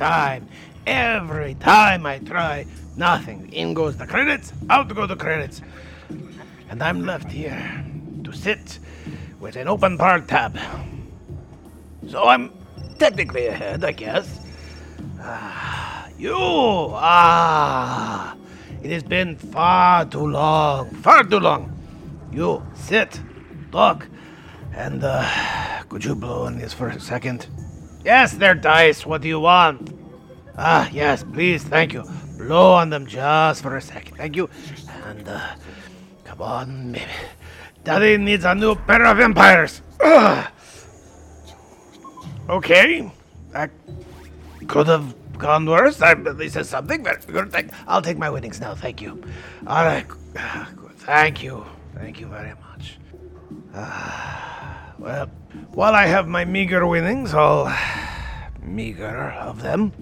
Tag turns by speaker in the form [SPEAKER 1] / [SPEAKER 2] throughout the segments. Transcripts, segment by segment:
[SPEAKER 1] Time, every time I try, nothing. In goes the credits, out go the credits. And I'm left here to sit with an open part tab. So I'm technically ahead, I guess. Ah, you! Ah! It has been far too long, far too long. You sit, talk, and uh, could you blow on this for a second? Yes, they're dice. What do you want? Ah, yes, please, thank you. Blow on them just for a second, thank you. And uh, come on, maybe. Daddy needs a new pair of empires. Ugh. Okay, that could have gone worse. I, at least it's something. Very good. I'll take my winnings now. Thank you. All right. Thank you. Thank you very much. Ah, well, while I have my meager winnings, all meager of them,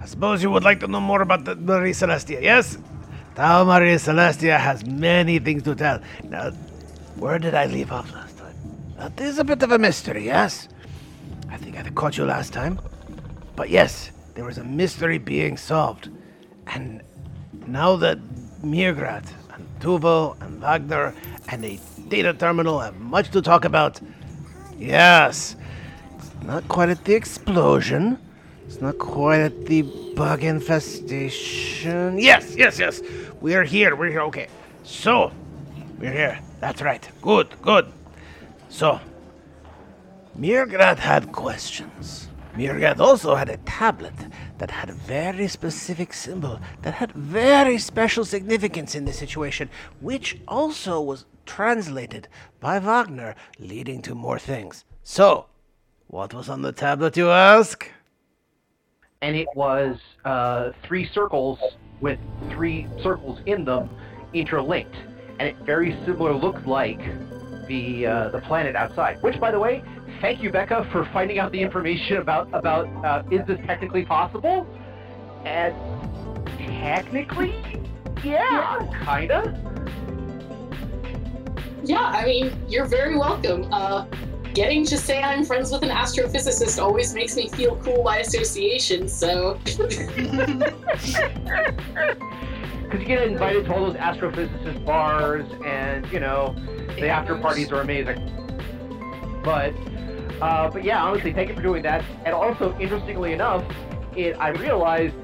[SPEAKER 1] I suppose you would like to know more about the Marie Celestia, yes? Now Marie Celestia has many things to tell. Now, where did I leave off last time? That is a bit of a mystery, yes? I think I caught you last time. But yes, there was a mystery being solved. And now that mrr'grr'rat and Tuvo and Wagner and a data terminal have much to talk about, yes, it's not quite at the explosion. It's not quite at the bug infestation. Yes, yes, yes. We are here. We're here. Okay. So, we're here. That's right. Good, good. So, mrr'grr'rat had questions. Mirgrat also had a tablet that had a very specific symbol that had very special significance in this situation, which also was translated by Wagner, leading to more things. So, what was on the tablet, you ask?
[SPEAKER 2] and it was uh, three circles with three circles in them interlinked, and it very similar looked like the uh, the planet outside. Which, by the way, thank you, Becca, for finding out the information about about uh, is this technically possible? And technically, yeah, kinda.
[SPEAKER 3] Yeah, I mean, you're very welcome. Uh, getting to say I'm friends with an astrophysicist always makes me feel cool by association, so.
[SPEAKER 2] Because you get invited to all those astrophysicist bars, and you know the after parties are amazing. But, uh, but yeah, honestly, thank you for doing that. And also, interestingly enough, it I realized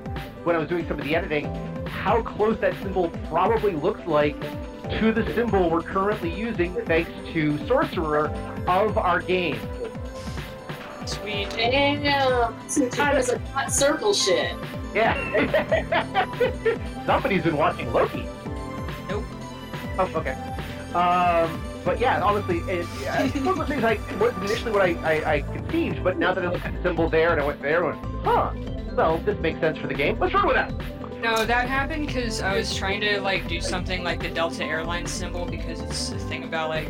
[SPEAKER 2] when I was doing some of the editing how close that symbol probably looks like to the symbol we're currently using, thanks to Sorcerer of our game.
[SPEAKER 4] Sweet.
[SPEAKER 3] Damn! Sometimes a hot circle shit.
[SPEAKER 2] Yeah. Somebody's been watching Loki.
[SPEAKER 4] Nope.
[SPEAKER 2] Oh, okay. Um, but yeah, honestly, it, yeah, it's one of those things I initially what I, I, I conceived, but now that I looked at the symbol there and I went there, I went, huh, well, this makes sense for the game. Let's run with that.
[SPEAKER 4] No, that happened because I was trying to like do something like the Delta Airlines symbol because it's a thing about like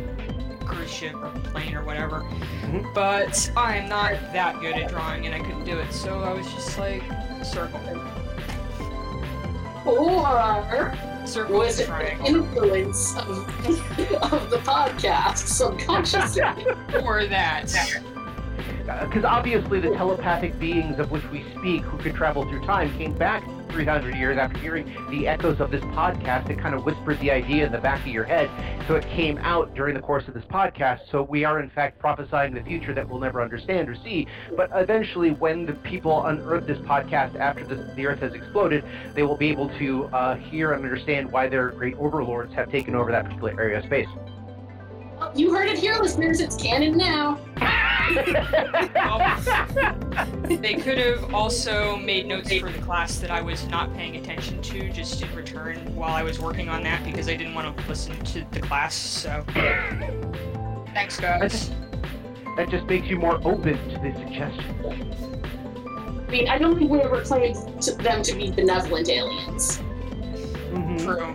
[SPEAKER 4] cruise ship or plane or whatever.
[SPEAKER 2] Mhm.
[SPEAKER 4] But I'm not that good at drawing and I couldn't do it, so I was just like circle.
[SPEAKER 3] Or
[SPEAKER 4] Circle
[SPEAKER 3] was it the
[SPEAKER 4] triangle.
[SPEAKER 3] influence of, of the podcast subconsciously?
[SPEAKER 4] Or that.
[SPEAKER 2] Because obviously the telepathic beings of which we speak, who could travel through time, came back 300 years after hearing the echoes of this podcast. It kind of whispered the idea in the back of your head. So it came out during the course of this podcast. So we are, in fact, prophesying the future that we'll never understand or see. But eventually, when the people unearth this podcast after the, the Earth has exploded, they will be able to uh, hear and understand why their great overlords have taken over that particular area of space.
[SPEAKER 3] You heard it here, listeners. It's canon now.
[SPEAKER 4] They could have also made notes for the class that I was not paying attention to just in return while I was working on that because I didn't want to listen to the class, so. Thanks, guys.
[SPEAKER 2] That just makes you more open to the suggestions.
[SPEAKER 3] I mean, I don't think we ever claimed to them to be benevolent aliens.
[SPEAKER 2] Mhm.
[SPEAKER 4] True.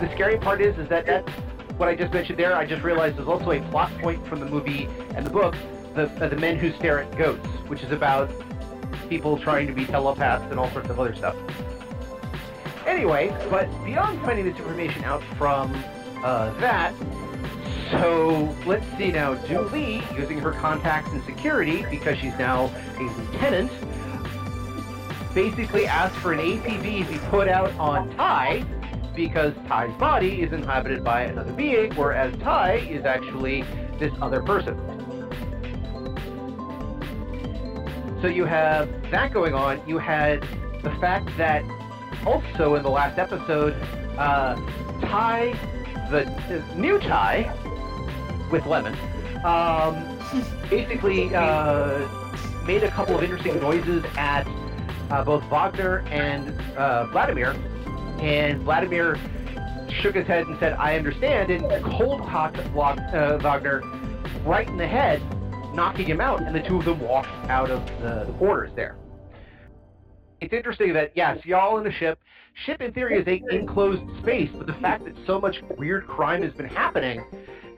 [SPEAKER 2] The scary part is, is that that's what I just mentioned there. I just realized is also a plot point from the movie and the book, the uh, the men who stare at goats, which is about people trying to be telepaths and all sorts of other stuff. Anyway, but beyond finding this information out from uh, that, so let's see now. Du'li, using her contacts and security because she's now a lieutenant, basically asked for an APB to be put out on Ty because Ty's body is inhabited by another being, whereas Ty is actually this other person. So you have that going on. You had the fact that also in the last episode, uh, Ty, the, the new Ty, with Lemon, um, basically uh, made a couple of interesting noises at uh, both Wagner and uh, Vladimir, and Vladimir shook his head and said, "I understand," and cold cocked uh, Wagner right in the head, knocking him out, and the two of them walked out of the, the quarters there. It's interesting that yes, y'all in a ship. Ship in theory is a enclosed space, but the fact that so much weird crime has been happening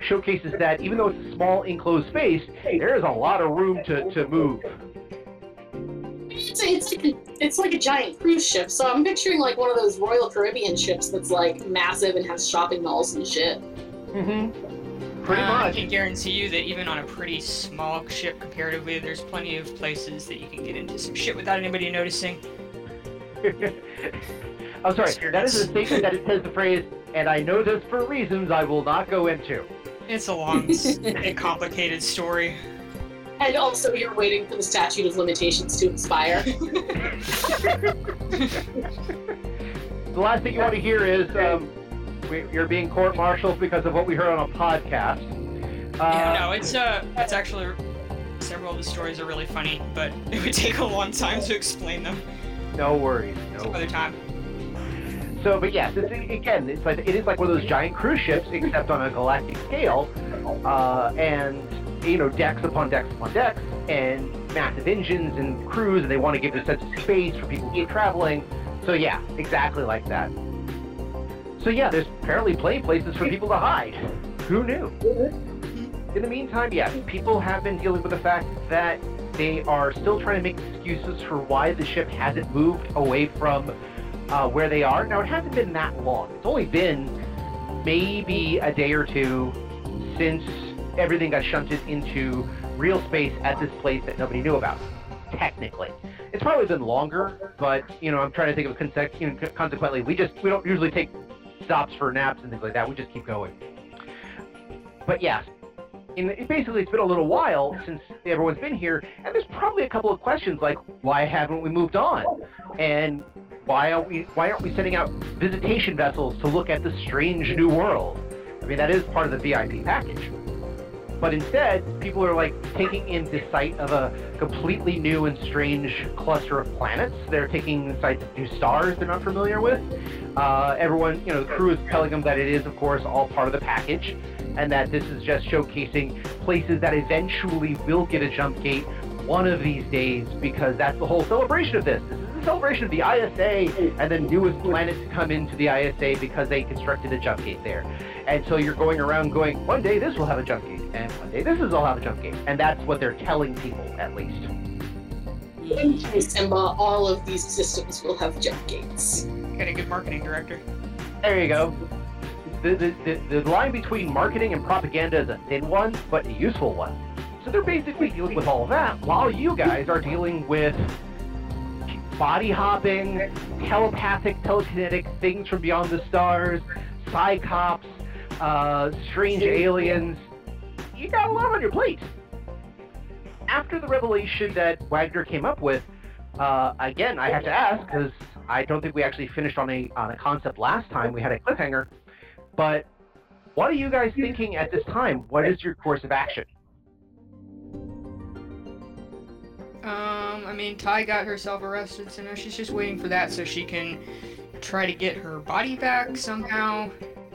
[SPEAKER 2] showcases that even though it's a small enclosed space, there is a lot of room to, to move.
[SPEAKER 3] It's, it's, like a, it's like a giant cruise ship, so I'm picturing like one of those Royal Caribbean ships that's like massive and has shopping malls and shit.
[SPEAKER 2] Mm-hmm. Pretty
[SPEAKER 4] Uh, I
[SPEAKER 2] much.
[SPEAKER 4] can guarantee you that even on a pretty small ship comparatively, there's plenty of places that you can get into some shit without anybody noticing.
[SPEAKER 2] I'm sorry. That is a statement that it says the phrase, and I know this for reasons I will not go into.
[SPEAKER 4] It's a long and complicated story.
[SPEAKER 3] And also, you're waiting for the statute of limitations to expire.
[SPEAKER 2] The last thing you want to hear is um, we, you're being court-martialed because of what we heard on a podcast. Uh,
[SPEAKER 4] yeah, no, it's uh, it's actually several of the stories are really funny, but it would take a long time to explain them.
[SPEAKER 2] No worries. No.
[SPEAKER 4] Some other time.
[SPEAKER 2] So, but yes, it's, again, it's like it is like one of those giant cruise ships, except on a galactic scale, uh, and you know, decks upon decks upon decks, and massive engines and crews, and they want to give a sense of space for people to keep traveling. So yeah, exactly like that. So yeah, there's apparently plenty places for people to hide. Who knew? In the meantime, yes, people have been dealing with the fact that they are still trying to make excuses for why the ship hasn't moved away from uh, where they are. Now, it hasn't been that long. It's only been maybe a day or two since everything got shunted into real space at this place that nobody knew about. Technically, it's probably been longer, but you know, I'm trying to think of conse- you know, consequently, we just we don't usually take stops for naps and things like that. We just keep going. But yeah, in, basically it's been a little while since everyone's been here, and there's probably a couple of questions like, why haven't we moved on? And why aren't we why aren't we sending out visitation vessels to look at the strange new world? I mean that is part of the VIP package. But instead, people are like taking in the sight of a completely new and strange cluster of planets. They're taking sight of new stars they're not familiar with. Uh, everyone, you know, the crew is telling them that it is, of course, all part of the package, and that this is just showcasing places that eventually will get a jump gate one of these days, because that's the whole celebration of this. This is the celebration of the ISA and the newest planet to come into the ISA because they constructed a jump gate there. And so you're going around going, one day this will have a jump gate, and one day this is will have a jump gate. And that's what they're telling people, at least.
[SPEAKER 3] In Simba, all of these systems will have jump gates.
[SPEAKER 4] Got a good marketing director.
[SPEAKER 2] There you go. The, the, the, the line between marketing and propaganda is a thin one, but a useful one. So they're basically dealing with all of that while you guys are dealing with body hopping, telepathic, telekinetic things from beyond the stars, psychops, uh, strange aliens. You got a lot on your plate. After the revelation that Wagner came up with, uh, again, I have to ask because I don't think we actually finished on a on a concept last time. We had a cliffhanger, but what are you guys thinking at this time? What is your course of action?
[SPEAKER 4] Um, I mean, Ty got herself arrested, so now she's just waiting for that so she can try to get her body back somehow.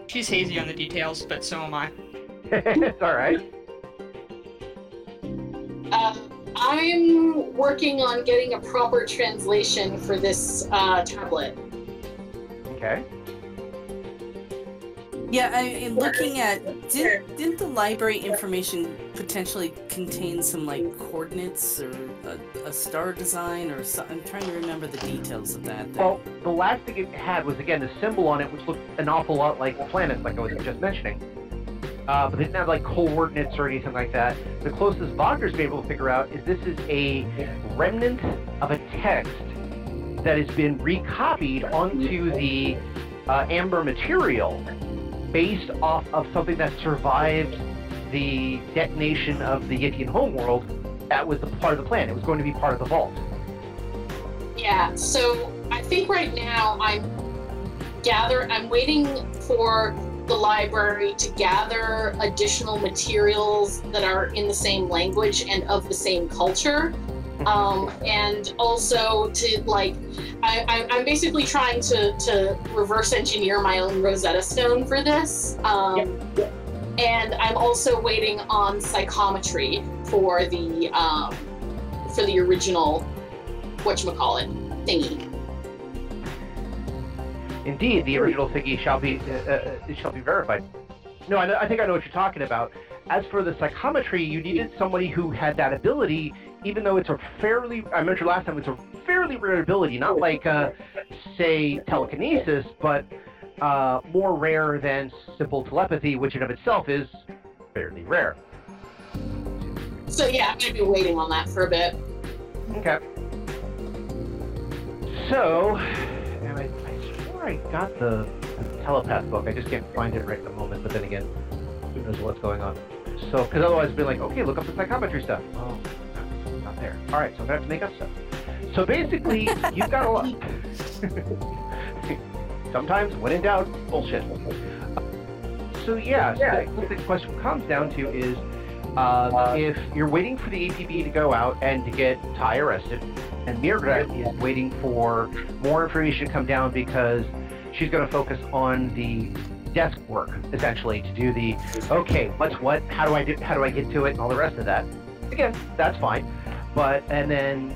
[SPEAKER 4] She's hazy on the details, but so am I.
[SPEAKER 2] it's all right.
[SPEAKER 3] Uh, I'm working on getting a proper translation for this uh, tablet.
[SPEAKER 2] Okay.
[SPEAKER 5] Yeah, I, am looking at did, didn't the library information potentially contain some like coordinates or a, a star design or so, I'm trying to remember the details of that. that-
[SPEAKER 2] Well, the last thing it had was again the symbol on it, which looked an awful lot like planets, like I was just mentioning. Uh, but they didn't have like coordinates or anything like that. The closest Wagner's been able to figure out is this is a remnant of a text that has been recopied onto the uh, amber material based off of something that survived the detonation of the Yithian homeworld. That was the part of the plan. It was going to be part of the vault.
[SPEAKER 3] Yeah, so I think right now I'm gather I'm waiting for the library to gather additional materials that are in the same language and of the same culture. Um, and also to like I, I, I'm basically trying to, to reverse engineer my own Rosetta Stone for this. Um, And I'm also waiting on psychometry for the um, for the original whatchamacallit thingy.
[SPEAKER 2] Indeed, the original thingy shall be uh, uh, shall be verified. No, I, I think I know what you're talking about. As for the psychometry, you needed somebody who had that ability, even though it's a fairly I mentioned last time it's a fairly rare ability, not like uh, say telekinesis, but uh, more rare than simple telepathy, which in of itself is fairly rare.
[SPEAKER 3] So yeah, I'm gonna be waiting on that for a bit.
[SPEAKER 2] Okay. So, and I, I swore I got the, the telepath book. I just can't find it right at the moment. But then again, who knows what's going on? So, because otherwise, it'd be like, okay, look up the psychometry stuff. Oh, not, not there. All right, so I'm gonna have to make up stuff. So basically, you've got a lot. Sometimes, when in doubt, bullshit. So yeah, so what the question comes down to is, uh, if you're waiting for the APB to go out and to get Ty arrested, and mrr'grr'rat is waiting for more information to come down because she's going to focus on the desk work essentially to do the okay, what's what, how do I do, how do I get to it, and all the rest of that. Again, that's fine, but and then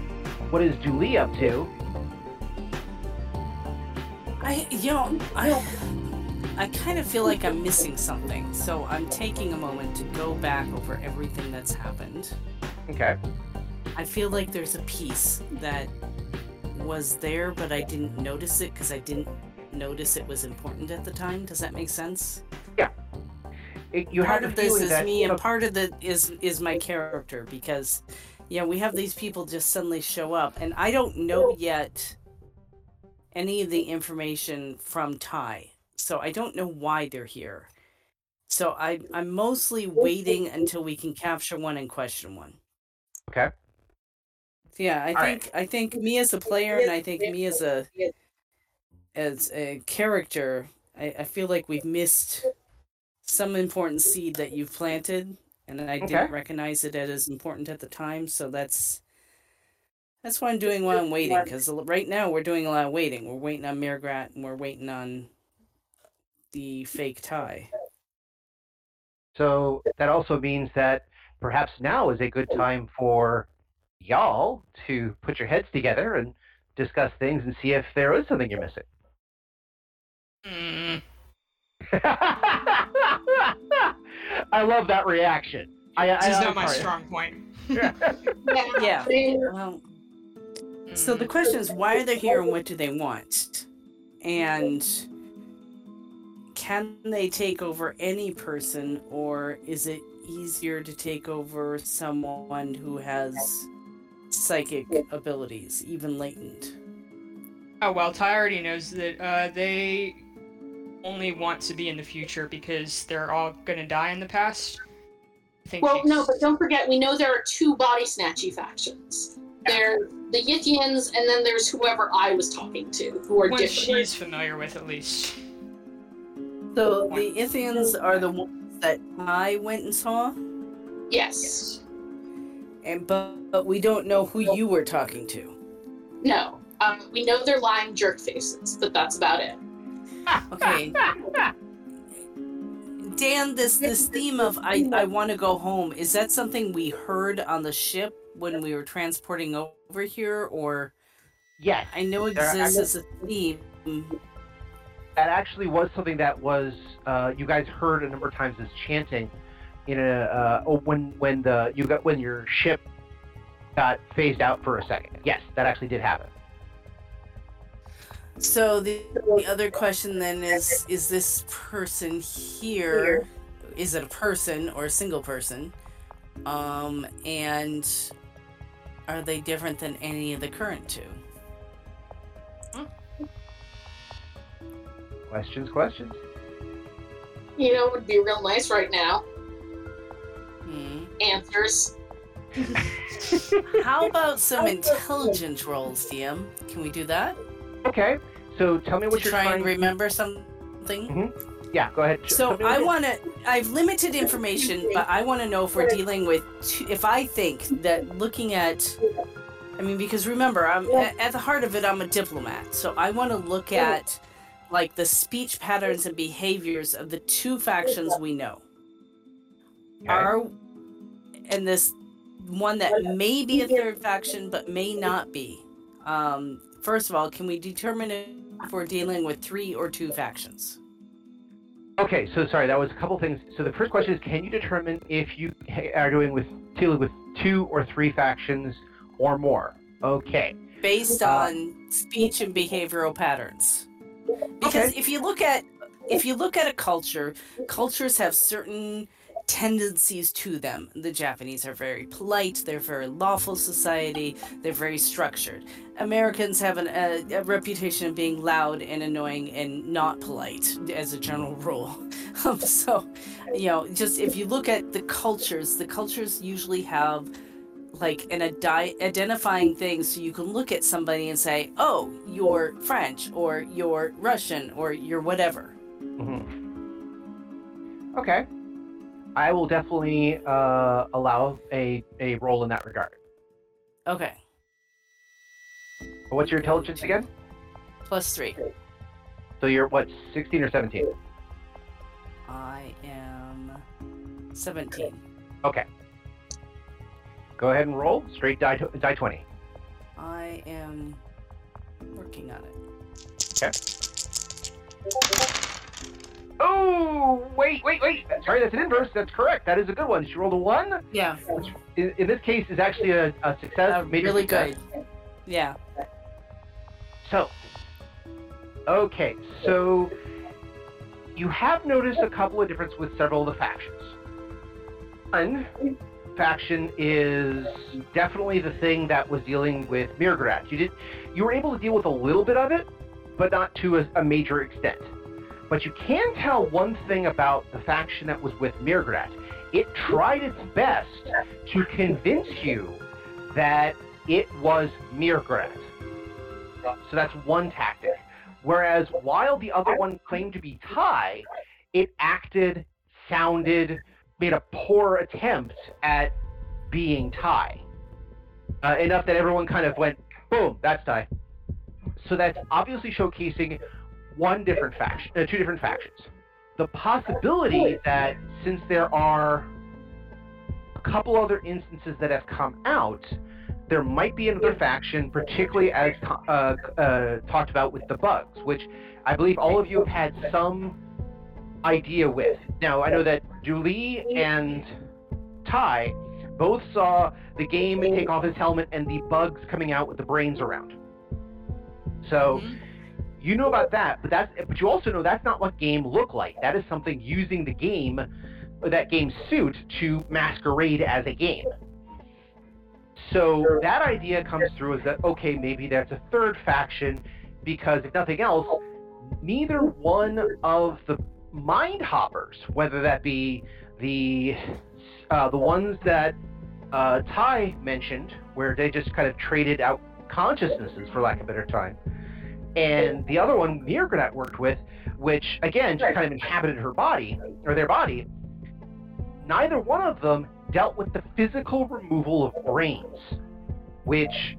[SPEAKER 2] what is Julie up to?
[SPEAKER 5] I you know I I kind of feel like I'm missing something, so I'm taking a moment to go back over everything that's happened.
[SPEAKER 2] Okay,
[SPEAKER 5] I feel like there's a piece that was there, but I didn't notice it because I didn't notice it was important at the time. Does that make sense? Yeah.
[SPEAKER 2] It- you
[SPEAKER 5] part
[SPEAKER 2] have
[SPEAKER 5] of this is
[SPEAKER 2] that
[SPEAKER 5] me, and part of it is is my character because, yeah, we have these people just suddenly show up, and I don't know yet any of the information from Ty, so I don't know why they're here. So I I'm mostly waiting until we can capture one and question one.
[SPEAKER 2] okay.
[SPEAKER 5] Yeah, I
[SPEAKER 2] All right.
[SPEAKER 5] think I think me as a player, and I think me as a as a character, I, I feel like we've missed some important seed that you've planted, and I
[SPEAKER 2] Okay.
[SPEAKER 5] didn't recognize it as important at the time. So that's that's why I'm doing while I'm waiting. Because right now we're doing a lot of waiting. We're waiting on mrr'grr'rat, and we're waiting on the fake Ty.
[SPEAKER 2] So that also means that perhaps now is a good time for y'all to put your heads together and discuss things and see if there is something you're missing.
[SPEAKER 4] Mm,
[SPEAKER 2] I love that reaction. I, I,
[SPEAKER 4] this is
[SPEAKER 2] I'm
[SPEAKER 4] not my
[SPEAKER 2] sorry.
[SPEAKER 4] strong point.
[SPEAKER 5] Yeah. Well, So the question is, why are they here and what do they want? And can they take over any person, or is it easier to take over someone who has psychic abilities, even latent?
[SPEAKER 4] Oh well, Ty already knows that uh, they only want to be in the future because they're all gonna die in the past. I think
[SPEAKER 3] Well,
[SPEAKER 4] she's-
[SPEAKER 3] no, but don't forget, we know there are two body snatchy factions. There, the Yithians, and then there's whoever I was talking to, who are
[SPEAKER 4] one
[SPEAKER 3] different.
[SPEAKER 4] she's familiar with at least.
[SPEAKER 5] So the Yithians are the ones that I went and saw,
[SPEAKER 3] Yes.
[SPEAKER 5] And but, but we don't know who you were talking to.
[SPEAKER 3] No. Um, we know they're lying jerk faces, but that's about it.
[SPEAKER 5] Okay. Dan, this this theme of I, I want to go home, is that something we heard on the ship when we were transporting over here or
[SPEAKER 2] Yes.
[SPEAKER 5] I know it exists as a theme.
[SPEAKER 2] that actually was something that was uh, you guys heard a number of times as chanting in a uh, oh, when when the you got when your ship got phased out for a second. Yes, that actually did happen.
[SPEAKER 5] So the, the other question then is is this person here is it a person or a single person? Um and are they different than any of the current two?
[SPEAKER 2] Questions, questions.
[SPEAKER 3] You know, it would be real nice right now.
[SPEAKER 5] Hmm.
[SPEAKER 3] Answers.
[SPEAKER 5] How about some intelligence rolls, DM? Can we do that?
[SPEAKER 2] Okay, so tell me what
[SPEAKER 5] to
[SPEAKER 2] you're
[SPEAKER 5] try
[SPEAKER 2] trying.
[SPEAKER 5] and remember something?
[SPEAKER 2] Yeah, go ahead.
[SPEAKER 5] So
[SPEAKER 2] Tell me what
[SPEAKER 5] I want to. I've limited information, but I want to know if we're dealing with. Two, if I think that looking at, I mean, because remember, I'm at, at the heart of it. I'm a diplomat, so I want to look at like the speech patterns and behaviors of the two factions we know.
[SPEAKER 2] Okay.
[SPEAKER 5] Are and this one that may be a third faction, but may not be. Um, first of all, can we determine if we're dealing with three or two factions?
[SPEAKER 2] Okay, so sorry, that was a couple things. So the first question is, can you determine if you are doing with dealing with two or three factions or more? Okay.
[SPEAKER 5] based
[SPEAKER 2] Uh,
[SPEAKER 5] on speech and behavioral patterns because if you look at if you look at a culture cultures have certain tendencies to them. The japanese are very polite they're very lawful society they're very structured. Americans have an, a, a reputation of being loud and annoying and not polite as a general rule. Um, so you know just if you look at the cultures the cultures usually have like an adi- identifying thing. So you can look at somebody and say oh you're french or you're russian or you're whatever.
[SPEAKER 2] Hmm Okay. I will definitely uh, allow a, a role in that regard.
[SPEAKER 5] okay
[SPEAKER 2] What's your intelligence again?
[SPEAKER 5] plus three
[SPEAKER 2] So you're what, 16 or 17?
[SPEAKER 5] i am 17
[SPEAKER 2] Okay. Go ahead and roll. Straight die, die 20.
[SPEAKER 5] i am working on it
[SPEAKER 2] Oh, wait, wait, wait. Sorry, that's an inverse. That's correct. That is a good one. She rolled a 1,
[SPEAKER 5] yeah
[SPEAKER 2] which in, in this case is actually a, a success.
[SPEAKER 5] uh, really
[SPEAKER 2] success.
[SPEAKER 5] good yeah
[SPEAKER 2] So, okay, so you have noticed a couple of differences with several of the factions. One faction is definitely the thing that was dealing with mrr'grr'rat. You did, you were able to deal with a little bit of it, but not to a, a major extent. But you can tell one thing about the faction that was with mrr'grr'rat. It tried its best to convince you that it was mrr'grr'rat. So that's one tactic. Whereas while the other one claimed to be Ty, it acted, sounded, made a poor attempt at being Ty. Uh, enough that everyone kind of went, boom, that's Ty. So that's obviously showcasing one different faction, uh, two different factions. The possibility that since there are a couple other instances that have come out, there might be another faction, particularly as uh, uh, talked about with the bugs, which I believe all of you have had some idea with. Now, I know that Julie and Ty both saw the Gaim take off his helmet and the bugs coming out with the brains around. So
[SPEAKER 5] Mhm.
[SPEAKER 2] You know about that, but that's but you also know that's not what Gaim looked like. That is something using the Gaim, that Gaim suit to masquerade as a Gaim. So that idea comes through as that okay, maybe that's a third faction, because if nothing else, neither one of the mind hoppers, whether that be the uh, the ones that uh, Ty mentioned, where they just kind of traded out consciousnesses, for lack of a better time, and the other one mrr'grr'rat worked with, which again just kind of inhabited her body or their body. Neither one of them dealt with the physical removal of brains, which,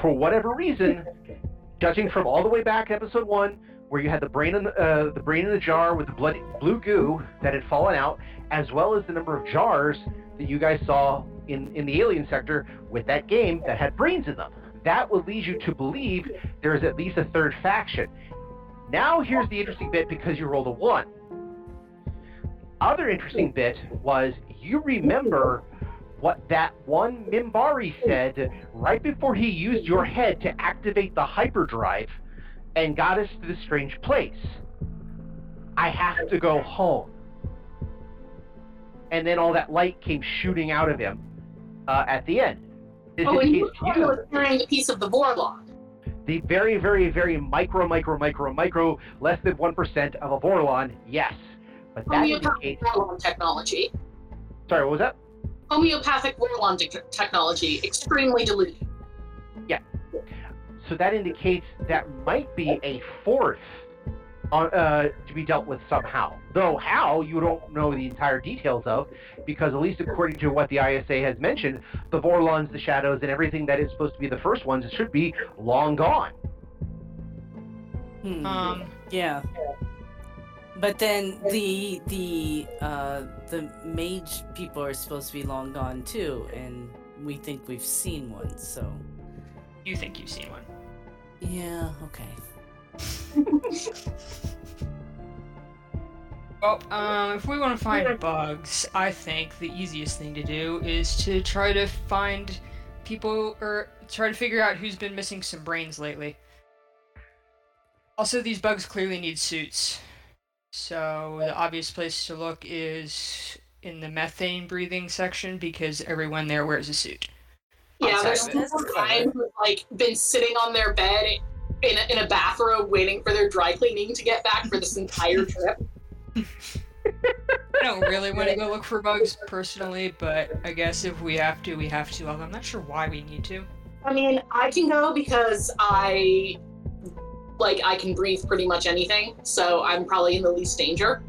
[SPEAKER 2] for whatever reason, judging from all the way back episode one, where you had the brain in the, uh, the brain in the jar with the bloody blue goo that had fallen out, as well as the number of jars that you guys saw in, in the alien sector with that Gaim that had brains in them. That would lead you to believe there is at least a third faction. Now here's the interesting bit because you rolled a one. Other interesting bit was you remember what that one Minbari said right before he used your head to activate the hyperdrive and got us to this strange place. I have to go home. And then all that light came shooting out of him uh, at the end.
[SPEAKER 3] Oh, and you were
[SPEAKER 2] you
[SPEAKER 3] carrying a piece of the Vorlon.
[SPEAKER 2] the very, very, very micro, micro, micro, micro, less than 1% of a Vorlon, yes. But that
[SPEAKER 3] Homeopathic
[SPEAKER 2] indicates.
[SPEAKER 3] Vorlon technology.
[SPEAKER 2] Sorry, what was that?
[SPEAKER 3] Homeopathic Vorlon te- technology, extremely diluted. Yeah.
[SPEAKER 2] So that indicates that might be a fourth uh, to be dealt with somehow. Though how, you don't know the entire details of, because at least according to what the ISA has mentioned, the Vorlons, the Shadows, and everything that is supposed to be the first ones it should be long gone.
[SPEAKER 5] Hmm.
[SPEAKER 4] Um,
[SPEAKER 5] yeah. But then the the uh the mage people are supposed to be long gone too, and we think we've seen one, so
[SPEAKER 4] you think you've seen one?
[SPEAKER 5] yeah, okay.
[SPEAKER 4] Well, um, if we want to find bugs, I think the easiest thing to do is to try to find people or try to figure out who's been missing some brains lately. Also, these bugs clearly need suits. So, the obvious place to look is in the methane breathing section because everyone there wears a suit.
[SPEAKER 3] Yeah,
[SPEAKER 4] Outside
[SPEAKER 3] there's
[SPEAKER 4] of it.
[SPEAKER 3] people behind who've like been sitting on their bed in a, in a bathrobe waiting for their dry cleaning to get back for this entire trip.
[SPEAKER 4] I don't really want to go look for bugs personally, but I guess if we have to, we have to. Although I'm not sure why we need to.
[SPEAKER 3] I mean, I can go because I like I can breathe pretty much anything, so I'm probably in the least danger.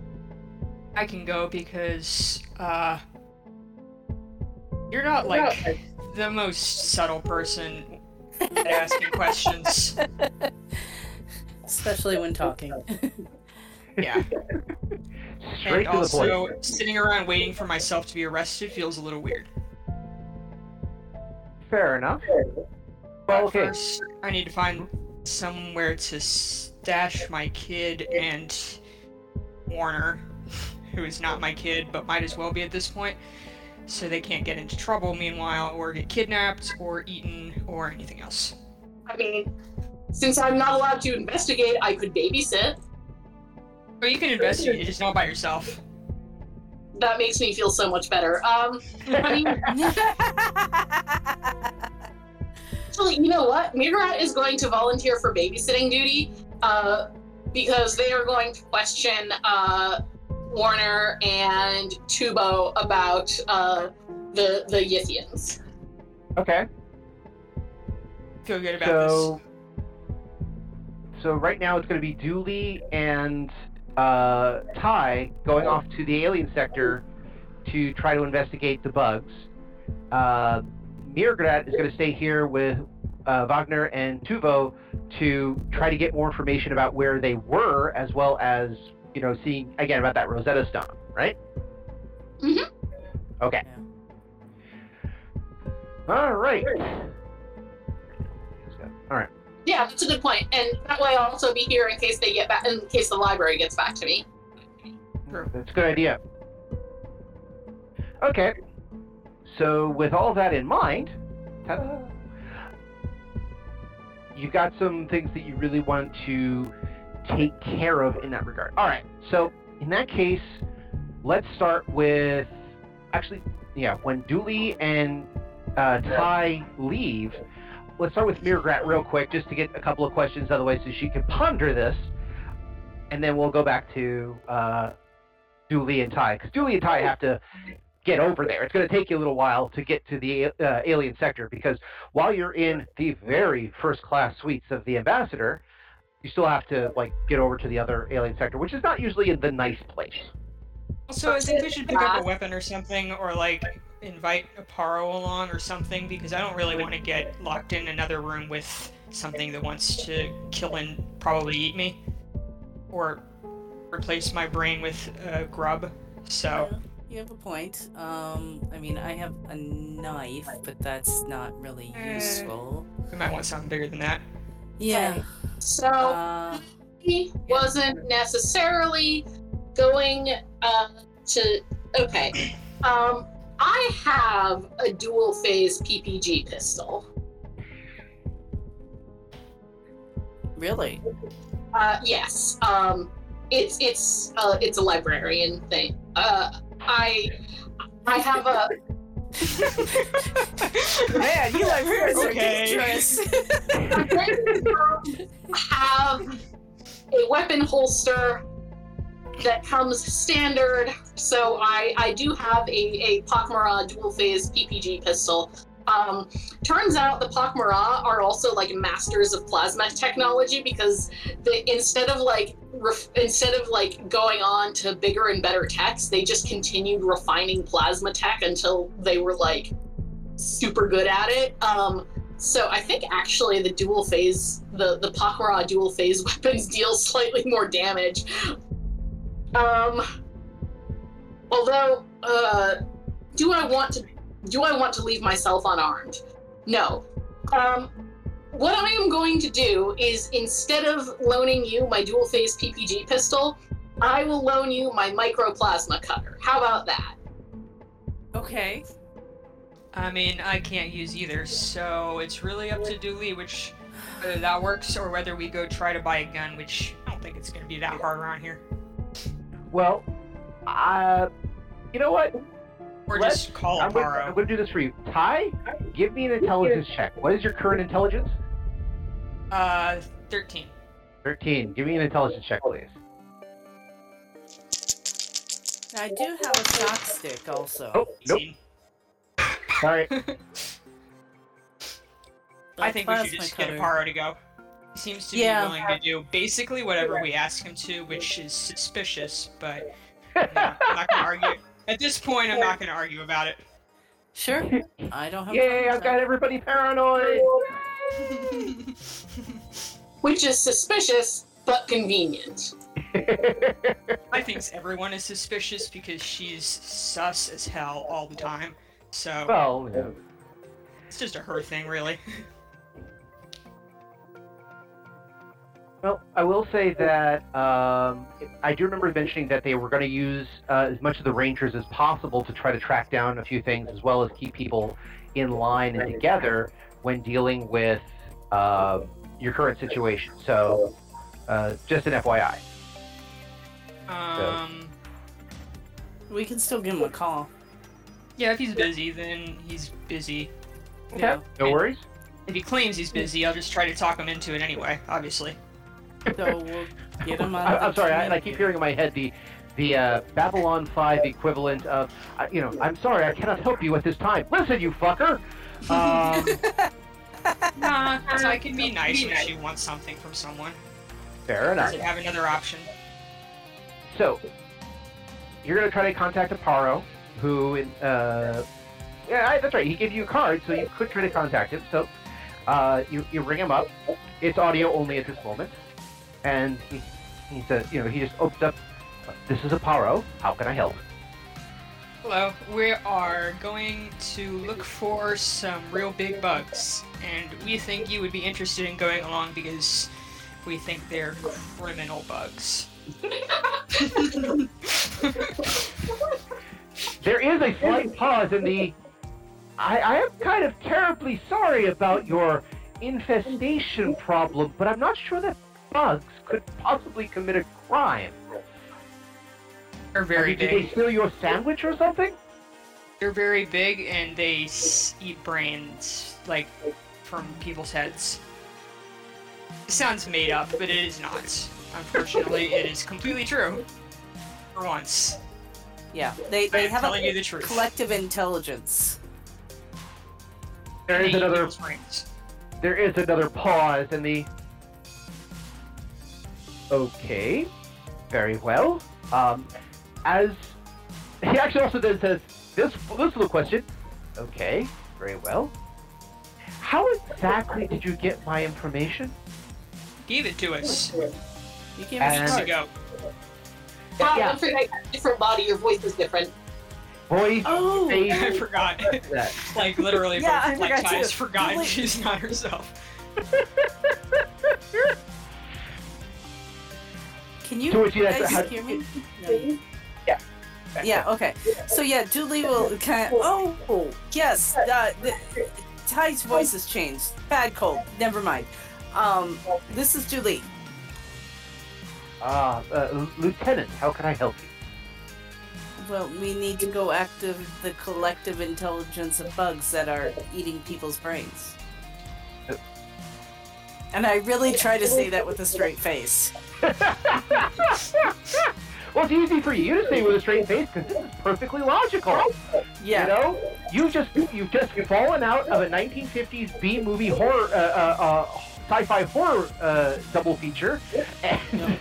[SPEAKER 4] I can go because uh you're not like the most subtle person at asking questions.
[SPEAKER 5] Especially when talking.
[SPEAKER 4] Yeah.
[SPEAKER 2] Straight
[SPEAKER 4] and
[SPEAKER 2] to the point.
[SPEAKER 4] also sitting around waiting for myself to be arrested feels a little weird.
[SPEAKER 2] Fair enough.
[SPEAKER 4] But
[SPEAKER 2] Well, okay.
[SPEAKER 4] first I need to find somewhere to stash my kid and Warner, who is not my kid but might as well be at this point, so they can't get into trouble meanwhile or get kidnapped or eaten or anything else.
[SPEAKER 3] I mean, since I'm not allowed to investigate, I could babysit.
[SPEAKER 4] But you can investigate, just not by yourself.
[SPEAKER 3] That makes me feel so much better. Um, I mean, actually, you know what? mrr'grr'rat is going to volunteer for babysitting duty uh, because they are going to question uh, Warner and Tubo about uh, the the Yithians.
[SPEAKER 2] Okay.
[SPEAKER 4] Feel good about
[SPEAKER 2] So, so right now it's going to be Du'li and uh, Ty going off to the alien sector to try to investigate the bugs. Uh, mrr'grr'rat is going to stay here with uh, Wagner and Tuvo to try to get more information about where they were, as well as you know, seeing again about that Rosetta Stone, right?
[SPEAKER 3] Mhm.
[SPEAKER 2] Okay. All right. All right.
[SPEAKER 3] Yeah, that's a good point. point, and that way I'll also be here in case they get back, in case the library gets back to me.
[SPEAKER 4] True.
[SPEAKER 2] That's a good idea. Okay. So, with all that in mind, ta-da, you've got some things that you really want to take care of in that regard. All right. So, in that case, let's start with actually, yeah, when Du'li and uh, Ty leave, let's start with mrr'grr'rat real quick, just to get a couple of questions out of the way, so she can ponder this, and then we'll go back to uh, Du'li and Ty, because Du'li and Ty have to get over there. It's going to take you a little while to get to the uh, alien sector, because while you're in the very first class suites of the ambassador, you still have to like get over to the other alien sector, which is not usually in the nice place.
[SPEAKER 4] Also, I think we should pick up a weapon or something, or like invite Aparro along or something because I don't really want to get locked in another room with something that wants to kill and probably eat me, or replace my brain with uh, grub. So
[SPEAKER 5] Yeah, you have a point. Um, I mean, I have a knife, but that's not really
[SPEAKER 4] Eh.
[SPEAKER 5] useful.
[SPEAKER 4] we might want something bigger than that.
[SPEAKER 5] Yeah.
[SPEAKER 3] So
[SPEAKER 5] Uh,
[SPEAKER 3] he wasn't necessarily going uh, to. Okay. Um, I have a dual phase PPG pistol.
[SPEAKER 5] really?
[SPEAKER 3] Uh, yes. Um, it's it's uh, it's a librarian thing. Uh, I I have a
[SPEAKER 5] Man, you librarians are
[SPEAKER 4] Okay.
[SPEAKER 5] dangerous.
[SPEAKER 3] I have a weapon holster that comes standard. So I, I do have a, a Pak'ma'ra dual phase PPG pistol. Um, turns out the Pak'ma'ra are also like masters of plasma technology because instead of like ref, instead of like going on to bigger and better techs, they just continued refining plasma tech until they were like super good at it. Um, so I think actually the dual phase, the the Pak'ma'ra dual phase weapons deal slightly more damage. Um, although, uh, do I want to do I want to leave myself unarmed? No. Um, what I am going to do is instead of loaning you my dual phase PPG pistol, I will loan you my microplasma cutter. How about that?
[SPEAKER 5] okay.
[SPEAKER 4] I mean, I can't use either, so it's really up to Du'li which whether that works or whether we go try to buy a gun, which I don't think it's gonna be that hard around here.
[SPEAKER 2] Well, uh, you know what?
[SPEAKER 4] Or
[SPEAKER 2] Let's-
[SPEAKER 4] just call
[SPEAKER 2] I'm gonna, I'm gonna do this for you. Ty, give me an intelligence check. What is your current intelligence?
[SPEAKER 4] Uh, 13.
[SPEAKER 2] 13. Give me an intelligence check, please.
[SPEAKER 5] I do have a stock stick also.
[SPEAKER 2] Oh, nope.
[SPEAKER 4] 18.
[SPEAKER 2] Sorry.
[SPEAKER 4] I think we should
[SPEAKER 5] Plasma
[SPEAKER 4] just get
[SPEAKER 5] cutter.
[SPEAKER 4] Aparro to go. He seems to
[SPEAKER 5] Yeah.
[SPEAKER 4] be willing to do basically whatever we ask him to, which is suspicious, but no, I'm not gonna argue. At this point, I'm not gonna argue about it.
[SPEAKER 5] Sure. I don't have.
[SPEAKER 2] Yay, I've got everybody paranoid.
[SPEAKER 3] Which is suspicious but convenient.
[SPEAKER 4] I think everyone is suspicious because she's sus as hell all the time. So
[SPEAKER 2] well, yeah.
[SPEAKER 4] it's just a her thing, really.
[SPEAKER 2] Well, I will say that um, I do remember mentioning that they were going to use uh, as much of the Rangers as possible to try to track down a few things, as well as keep people in line and together when dealing with uh, your current situation. So, uh, just an FYI.
[SPEAKER 4] Um,
[SPEAKER 5] We can still give him a call.
[SPEAKER 4] yeah, if he's busy, then he's busy.
[SPEAKER 5] Yeah.
[SPEAKER 2] No worries.
[SPEAKER 4] If he claims he's busy, I'll just try to talk him into it anyway. Obviously.
[SPEAKER 5] So we'll get him on.
[SPEAKER 2] I,
[SPEAKER 5] the
[SPEAKER 2] I'm sorry, I, I keep hearing in my head the the uh, Babylon 5 equivalent of, uh, you know, I'm sorry, I cannot help you at this time. Listen, you fucker! Um,
[SPEAKER 4] Nah, 'cause I can be nice when she wants something from someone.
[SPEAKER 2] fair enough.
[SPEAKER 4] Doesn't have another option.
[SPEAKER 2] So, you're going to try to contact Aparro, who, uh, yeah, that's right, he gave you a card, so you could try to contact him. So, uh, you, you ring him up. It's audio only at this moment. And he, he says, you know, he just opens up, this is Aparro, how can I help?
[SPEAKER 4] Hello, we are going to look for some real big bugs, and we think you would be interested in going along because we think they're criminal bugs.
[SPEAKER 2] There is a slight pause in the. I, I am kind of terribly sorry about your infestation problem, but I'm not sure that bugs could possibly commit a crime.
[SPEAKER 4] They're
[SPEAKER 2] I
[SPEAKER 4] very
[SPEAKER 2] mean, Did they
[SPEAKER 4] big.
[SPEAKER 2] steal your sandwich or something?
[SPEAKER 4] They're very big, and they s- eat brains, like, from people's heads. It sounds made up, but it is not. Unfortunately, it is completely true. For once.
[SPEAKER 5] Yeah, they, they have a
[SPEAKER 4] you the truth.
[SPEAKER 5] collective intelligence.
[SPEAKER 2] There
[SPEAKER 4] They
[SPEAKER 2] is
[SPEAKER 4] eat
[SPEAKER 2] another. There is another pause in the. Okay, very well. Um, as he actually also then says this this little question: Okay, very well. How exactly did you get my information?
[SPEAKER 4] Gave it to us
[SPEAKER 5] You gave
[SPEAKER 2] And-
[SPEAKER 5] us
[SPEAKER 4] years
[SPEAKER 5] a
[SPEAKER 4] ago.
[SPEAKER 3] Wow,
[SPEAKER 2] Yeah.
[SPEAKER 3] don't forget, different body, your voice is different.
[SPEAKER 2] Voice,
[SPEAKER 5] Oh,
[SPEAKER 2] face,
[SPEAKER 4] I forgot.
[SPEAKER 2] that.
[SPEAKER 4] like literally,
[SPEAKER 5] Yeah, I
[SPEAKER 4] both like
[SPEAKER 5] forgot too.
[SPEAKER 4] Ty's forgotten
[SPEAKER 5] Like-
[SPEAKER 4] she's not herself.
[SPEAKER 5] Can you
[SPEAKER 2] To which you
[SPEAKER 5] guys
[SPEAKER 2] have
[SPEAKER 5] hear me? No,
[SPEAKER 2] Yeah.
[SPEAKER 5] Yeah. Okay. So yeah, Du'li will kind of. Oh, yes. Uh, the, Ty's voice has changed. Bad cold. Never mind. Um, this is Du'li.
[SPEAKER 2] Ah, uh, Lieutenant, how can I help you?
[SPEAKER 5] Well, we need to go active the collective intelligence of bugs that are eating people's brains.
[SPEAKER 2] Uh.
[SPEAKER 5] And I really try to say that with a straight face.
[SPEAKER 2] Well, it's easy for you to say with a straight face because this is perfectly logical.
[SPEAKER 5] Yeah.
[SPEAKER 2] You know, you just you've just fallen out of a 1950s B movie horror, uh, uh, uh, sci-fi horror uh, double feature, and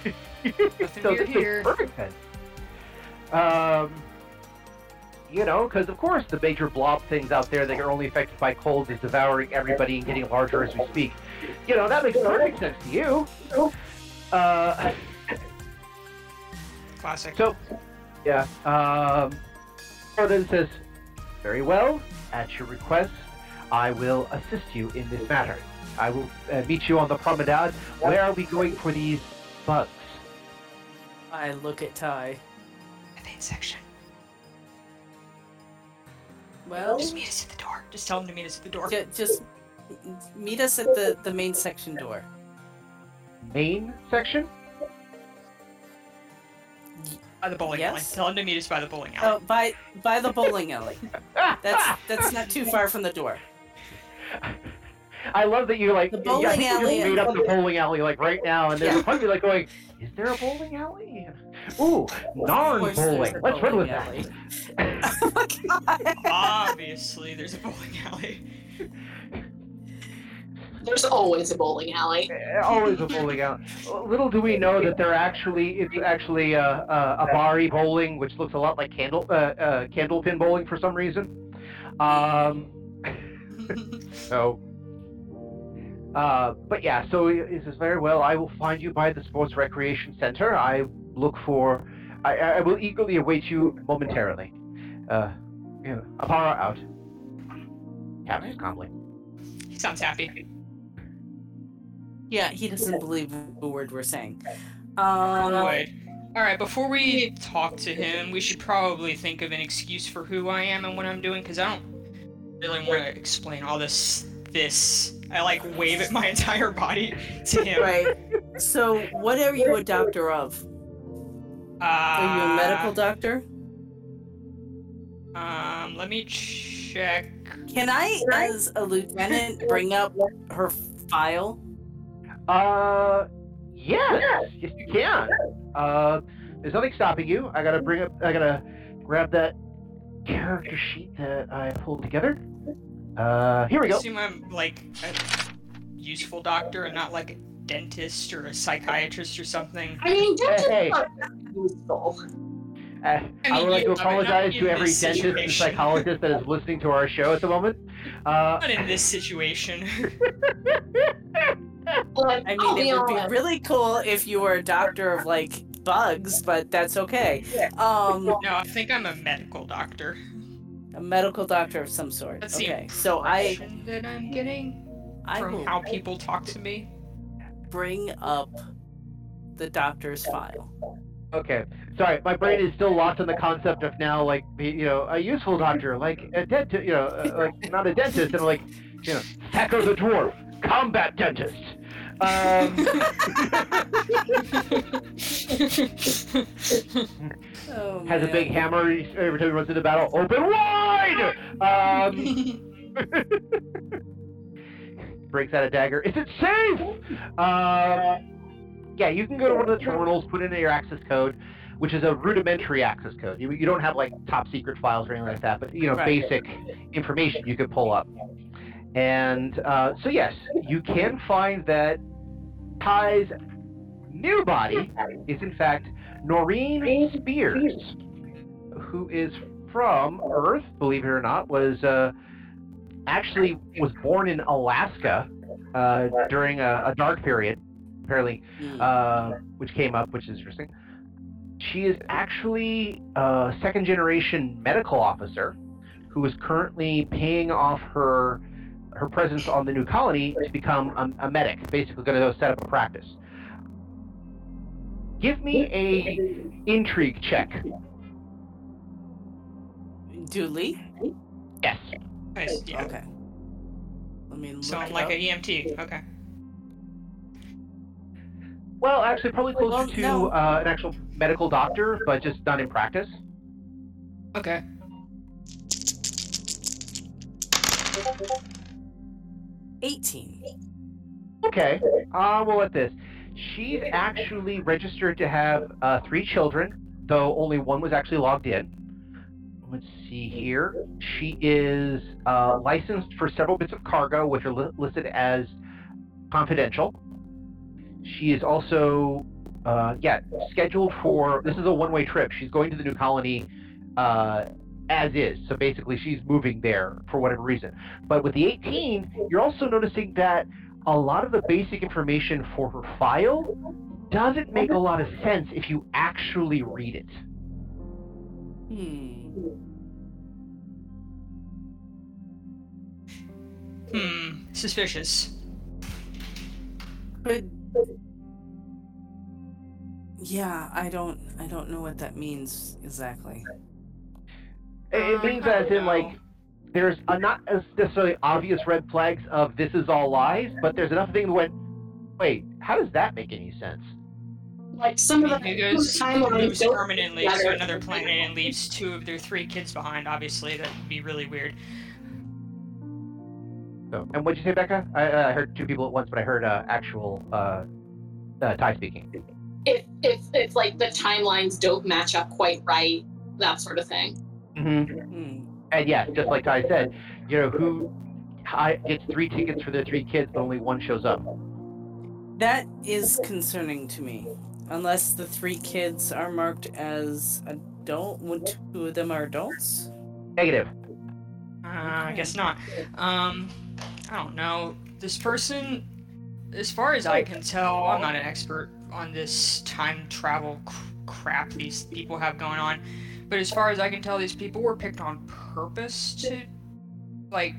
[SPEAKER 2] so this
[SPEAKER 4] here.
[SPEAKER 2] makes perfect sense. Um, you know, because of course the major blob things out there that are only affected by cold is devouring everybody and getting larger as we speak. You know, that makes perfect sense to you. Uh,
[SPEAKER 4] Classic.
[SPEAKER 2] so, yeah. Um, so then says, very well. At your request, I will assist you in this matter. I will uh, meet you on the promenade. Where are we going for these bugs?
[SPEAKER 5] I look at Ty.
[SPEAKER 4] The main section.
[SPEAKER 5] Well,
[SPEAKER 4] Just meet us at the door. Just tell him to meet us at the door.
[SPEAKER 5] ju- just meet us at the, the main section door.
[SPEAKER 2] Main section?
[SPEAKER 4] By the bowling alley.
[SPEAKER 5] Yes.
[SPEAKER 4] Tell him to meet us by the bowling alley.
[SPEAKER 5] Oh,
[SPEAKER 4] alley.
[SPEAKER 5] by by the bowling alley. That's that's not too far from the door.
[SPEAKER 2] I love that you like.
[SPEAKER 5] The bowling
[SPEAKER 2] think you
[SPEAKER 5] alley
[SPEAKER 2] just made up the bowling alley like right now, and then
[SPEAKER 5] Yeah.
[SPEAKER 2] probably like going, "Is there a bowling alley?" Ooh, Narn bowling. Let's run with
[SPEAKER 5] bowling
[SPEAKER 2] that.
[SPEAKER 5] oh my god.
[SPEAKER 4] Obviously, there's a bowling alley.
[SPEAKER 3] There's always a bowling alley.
[SPEAKER 2] Always a bowling alley. Little do we know that they're actually it's actually uh, uh, Minbari bowling, which looks a lot like candle uh, uh, candlepin bowling for some reason. Um, so, uh, but yeah, so he says very well. I will find you by the sports recreation center. I look for. I, I will eagerly await you momentarily. Uh, you know, Aparro out. Captain's calmly.
[SPEAKER 4] he sounds happy.
[SPEAKER 5] Yeah, he doesn't believe the word we're saying. Um,
[SPEAKER 4] Would. Alright, before we talk to him, we should probably think of an excuse for who I am and what I'm doing, because I don't really want to explain all this. This. I like wave at my entire body to him.
[SPEAKER 5] right. So, what are you a doctor of?
[SPEAKER 4] Uh,
[SPEAKER 5] Are you a medical doctor?
[SPEAKER 4] Um, let me check.
[SPEAKER 5] Can I, as a lieutenant, bring up her file?
[SPEAKER 2] Uh, yes, yes, you can. Uh, there's nothing stopping you. I gotta bring up. I gotta grab that character sheet that I pulled together. Uh, here we
[SPEAKER 4] I
[SPEAKER 2] go.
[SPEAKER 4] assume I'm like a useful doctor and not like a dentist or a psychiatrist or something.
[SPEAKER 3] I mean, dentists
[SPEAKER 2] Hey.
[SPEAKER 3] are useful.
[SPEAKER 2] Uh, I,
[SPEAKER 4] mean,
[SPEAKER 2] would like
[SPEAKER 4] you-
[SPEAKER 2] to
[SPEAKER 4] I mean, not
[SPEAKER 2] apologize to every
[SPEAKER 4] this
[SPEAKER 2] dentist and psychologist that is listening to our show at the moment. Uh,
[SPEAKER 4] Not in this situation.
[SPEAKER 3] Like,
[SPEAKER 5] I
[SPEAKER 3] I'll
[SPEAKER 5] mean, it would be
[SPEAKER 3] honest.
[SPEAKER 5] really cool if you were a doctor of like bugs, but that's okay. Um,
[SPEAKER 4] no, I think I'm a medical doctor.
[SPEAKER 5] a medical doctor of some sort.
[SPEAKER 4] That's the
[SPEAKER 5] Okay, so I
[SPEAKER 4] that I'm getting from
[SPEAKER 5] will
[SPEAKER 4] how people talk to me.
[SPEAKER 5] bring up the doctor's file.
[SPEAKER 2] okay, sorry, my brain is still lost on the concept of now, like, be- you know, a useful doctor, like a dentist, you know, uh, like not a dentist, and like, you know, Thacker the dwarf, combat dentist. Um,
[SPEAKER 5] Oh,
[SPEAKER 2] has a big hammer every time he runs into battle. Open wide! Um, breaks out a dagger. Is it safe? Uh, yeah, you can go to one of the terminals, put in your access code, which is a rudimentary access code. You, you don't have like top secret files or anything like that, but you know,
[SPEAKER 5] Right.
[SPEAKER 2] basic information you could pull up. And uh, so, yes, you can find that Ty's new body is in fact Noreen Spears, who is from Earth, believe it or not, was uh, actually was born in Alaska uh, during a, a dark period, apparently,
[SPEAKER 5] Hmm.
[SPEAKER 2] uh, which came up, which is interesting. She is actually a second generation medical officer who is currently paying off her her presence on the new colony to become a, a medic, basically going to set up a practice. Give me a intrigue check.
[SPEAKER 5] Du'li?
[SPEAKER 2] Yes.
[SPEAKER 4] Nice, yeah.
[SPEAKER 5] Okay. Let me look
[SPEAKER 4] So I'm like
[SPEAKER 5] up.
[SPEAKER 4] an EMT. Okay.
[SPEAKER 2] Well, actually, probably closer
[SPEAKER 5] Well,
[SPEAKER 2] to
[SPEAKER 5] no.
[SPEAKER 2] uh, an actual medical doctor, but just not in practice.
[SPEAKER 4] Okay.
[SPEAKER 5] Eighteen.
[SPEAKER 2] Okay. Uh, well, at this, she's actually registered to have uh, three children, though only one was actually logged in. Let's see here. She is uh, licensed for several bits of cargo, which are li- listed as confidential. She is also, uh, yeah, scheduled for. This is a one-way trip. She's going to the new colony uh, as is. So basically, she's moving there for whatever reason. But with the 18, you're also noticing that a lot of the basic information for her file doesn't make a lot of sense if you actually read it.
[SPEAKER 5] Hmm.
[SPEAKER 4] Hmm. Suspicious.
[SPEAKER 5] Could. Yeah, I don't. I don't know what that means exactly.
[SPEAKER 2] It, it means as in like there's a not as necessarily obvious red flags of this is all lies, but there's enough things that went, wait, how does that make any sense?
[SPEAKER 3] Like some of the
[SPEAKER 4] He goes,
[SPEAKER 3] timelines
[SPEAKER 4] moves
[SPEAKER 3] don't
[SPEAKER 4] permanently to another planet and leaves two of their three kids behind. Obviously, that would be really weird.
[SPEAKER 2] So, and what'd you say, Becca? I, uh, I heard two people at once, but I heard uh, actual uh, uh, Ty speaking.
[SPEAKER 3] if if if like the timelines don't match up quite right, that sort of thing.
[SPEAKER 2] Mm-hmm.
[SPEAKER 5] Hmm.
[SPEAKER 2] And yeah, just like Ty said, you know, who Ty gets three tickets for their three kids, but only one shows up.
[SPEAKER 5] That is concerning to me. Unless the three kids are marked as adult, when two of them are adults.
[SPEAKER 2] Negative.
[SPEAKER 4] Uh, I guess not. Um, I don't know. This person, as far as I can tell, I'm not an expert on this time travel cr- crap these people have going on. But as far as I can tell, these people were picked on purpose to, like,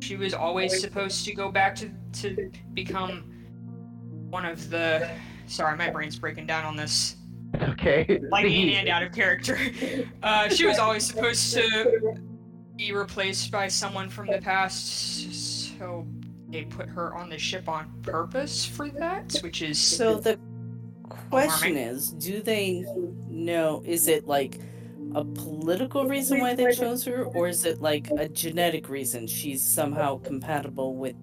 [SPEAKER 4] she was always supposed to go back to to become one of the. Sorry, my brain's breaking down on this
[SPEAKER 2] Okay.
[SPEAKER 4] like in and out of character. Uh, she was always supposed to be replaced by someone from the past, so they put her on the ship on purpose for that, which is
[SPEAKER 5] So the question
[SPEAKER 4] Alarming.
[SPEAKER 5] is, do they know? Is it like a political reason why they chose her, or is it like a genetic reason? She's somehow compatible with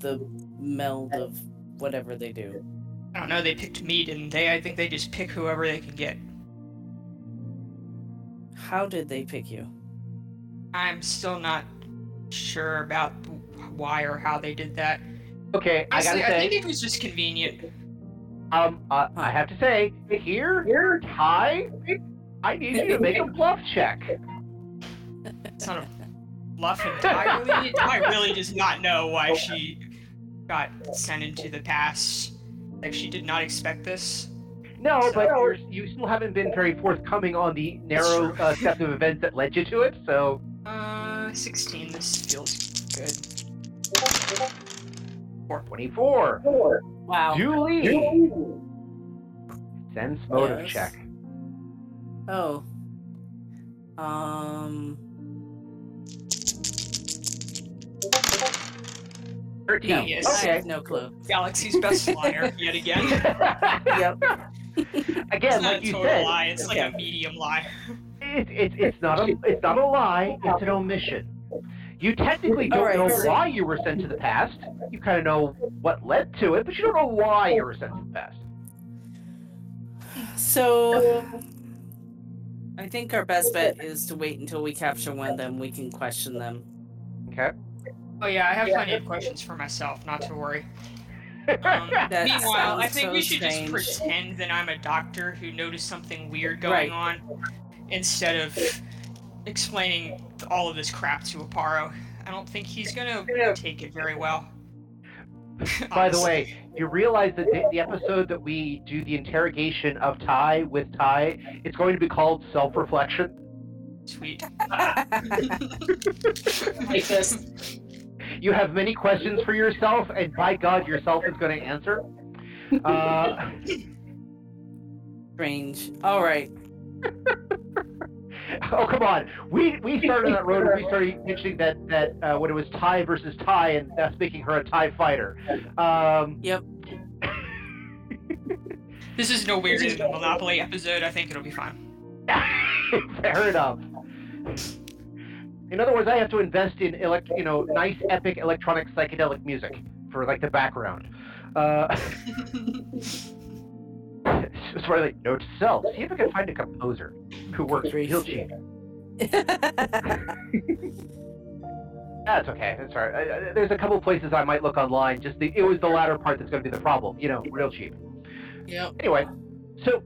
[SPEAKER 5] the meld of whatever they do.
[SPEAKER 4] I don't know. They picked me, didn't they? I think they just pick whoever they can get.
[SPEAKER 5] How did they pick you?
[SPEAKER 4] I'm still not sure about why or how they did that.
[SPEAKER 2] Okay, I gotta say,
[SPEAKER 4] I think it was just convenient.
[SPEAKER 2] um, uh, I have to say, here, here, Ty, I need you to make a bluff check.
[SPEAKER 4] It's not a bluff entirely. I really does not know why she got sent into the past. Like she did not expect this.
[SPEAKER 2] No, but you're, you still haven't been very forthcoming on the narrow uh, set of events that led you to it. So,
[SPEAKER 4] Uh, 16. This feels good.
[SPEAKER 2] 24.
[SPEAKER 5] Wow.
[SPEAKER 2] Du'li. Sense motive
[SPEAKER 5] Yes.
[SPEAKER 2] check.
[SPEAKER 5] Oh. Um.
[SPEAKER 2] 13.
[SPEAKER 5] No,
[SPEAKER 4] Yes.
[SPEAKER 5] I
[SPEAKER 2] Okay.
[SPEAKER 5] have no clue.
[SPEAKER 4] Galaxy's best liar yet again.
[SPEAKER 5] Yep.
[SPEAKER 2] Again,
[SPEAKER 4] it's not
[SPEAKER 2] like
[SPEAKER 4] a
[SPEAKER 2] you
[SPEAKER 4] total
[SPEAKER 2] said,
[SPEAKER 4] lie. It's like a medium lie.
[SPEAKER 2] it, it, it's not a it's not a lie. It's an omission. You technically don't
[SPEAKER 5] Alright,
[SPEAKER 2] know
[SPEAKER 5] so-
[SPEAKER 2] why you were sent to the past. You kind of know what led to it, but you don't know why you were sent to the past.
[SPEAKER 5] So, I think our best bet is to wait until we capture one of them. We can question them.
[SPEAKER 2] Okay.
[SPEAKER 4] Oh yeah, I have plenty of questions for myself. Not to worry. Um, meanwhile, I think
[SPEAKER 5] so
[SPEAKER 4] we should
[SPEAKER 5] strange.
[SPEAKER 4] just pretend that I'm a doctor who noticed something weird going
[SPEAKER 5] Right.
[SPEAKER 4] on, instead of explaining all of this crap to Aparro. I don't think he's gonna take it very well.
[SPEAKER 2] By the
[SPEAKER 4] Honestly.
[SPEAKER 2] way, you realize that the, the episode that we do the interrogation of Ty with Ty, it's going to be called self-reflection.
[SPEAKER 4] sweet.
[SPEAKER 3] Like this.
[SPEAKER 2] You have many questions for yourself, and by God, yourself is going to answer. Uh,
[SPEAKER 5] Strange. All right.
[SPEAKER 2] oh come on, we we started on that road. and We started mentioning that that uh, when it was Ty versus Ty, and us making her a Ty fighter. Um,
[SPEAKER 5] Yep.
[SPEAKER 4] This is no weirder than the Monopoly episode. I think it'll be fine.
[SPEAKER 2] Fair enough. In other words, I have to invest in elect, you know, nice, epic electronic psychedelic music for like the background. Uh, it's of like note to self: see if I can find a composer who works real cheap. That's okay. That's all right. I, I, there's a couple places I might look online. Just the, it was the latter part that's going to be the problem. You know, real cheap.
[SPEAKER 5] yep.
[SPEAKER 2] Anyway, so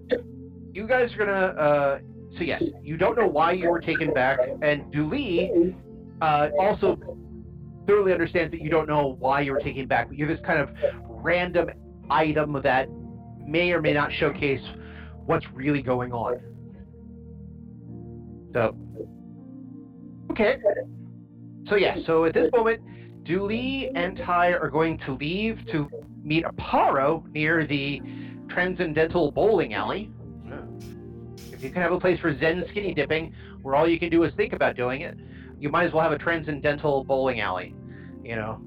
[SPEAKER 2] you guys are gonna. Uh, so yes, you don't know why you were taken back, and Du'li uh, also thoroughly understands that you don't know why you were taken back. But you have this kind of random item that may or may not showcase what's really going on. So, okay. So yeah, so at this moment, Du'li and Ty are going to leave to meet Aparro near the Transcendental Bowling Alley. If you can have a place for Zen skinny dipping, where all you can do is think about doing it, you might as well have a Transcendental Bowling Alley. You know.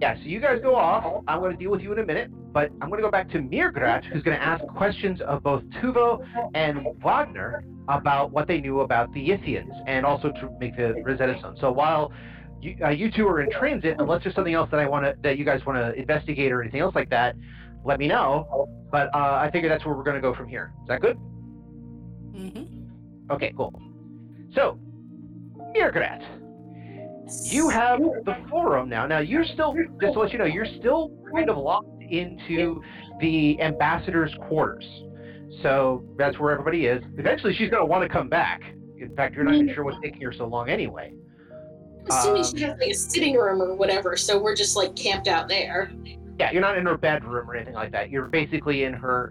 [SPEAKER 2] Yeah, so you guys go off. I'm going to deal with you in a minute, but I'm going to go back to mrr'grr'rat, who's going to ask questions of both Tuvo and Wagner about what they knew about the Yithians, and also to make the Rosetta Stone. So while you, uh, you two are in transit, unless there's something else that I want to that you guys want to investigate or anything else like that, let me know. But uh, I figure that's where we're going to go from here. Is that good?
[SPEAKER 5] Mm-hmm.
[SPEAKER 2] Okay, cool. So, mrr'grr'rat, you have the forum now. Now you're still, just to let you know, you're still kind of locked into the ambassador's quarters. So that's where everybody is. Eventually, she's going to want to come back. In fact, you're not even sure what's taking her so long anyway.
[SPEAKER 3] I'm assuming
[SPEAKER 2] Um,
[SPEAKER 3] she has like a sitting room or whatever, so we're just like camped out there.
[SPEAKER 2] Yeah, you're not in her bedroom or anything like that. You're basically in her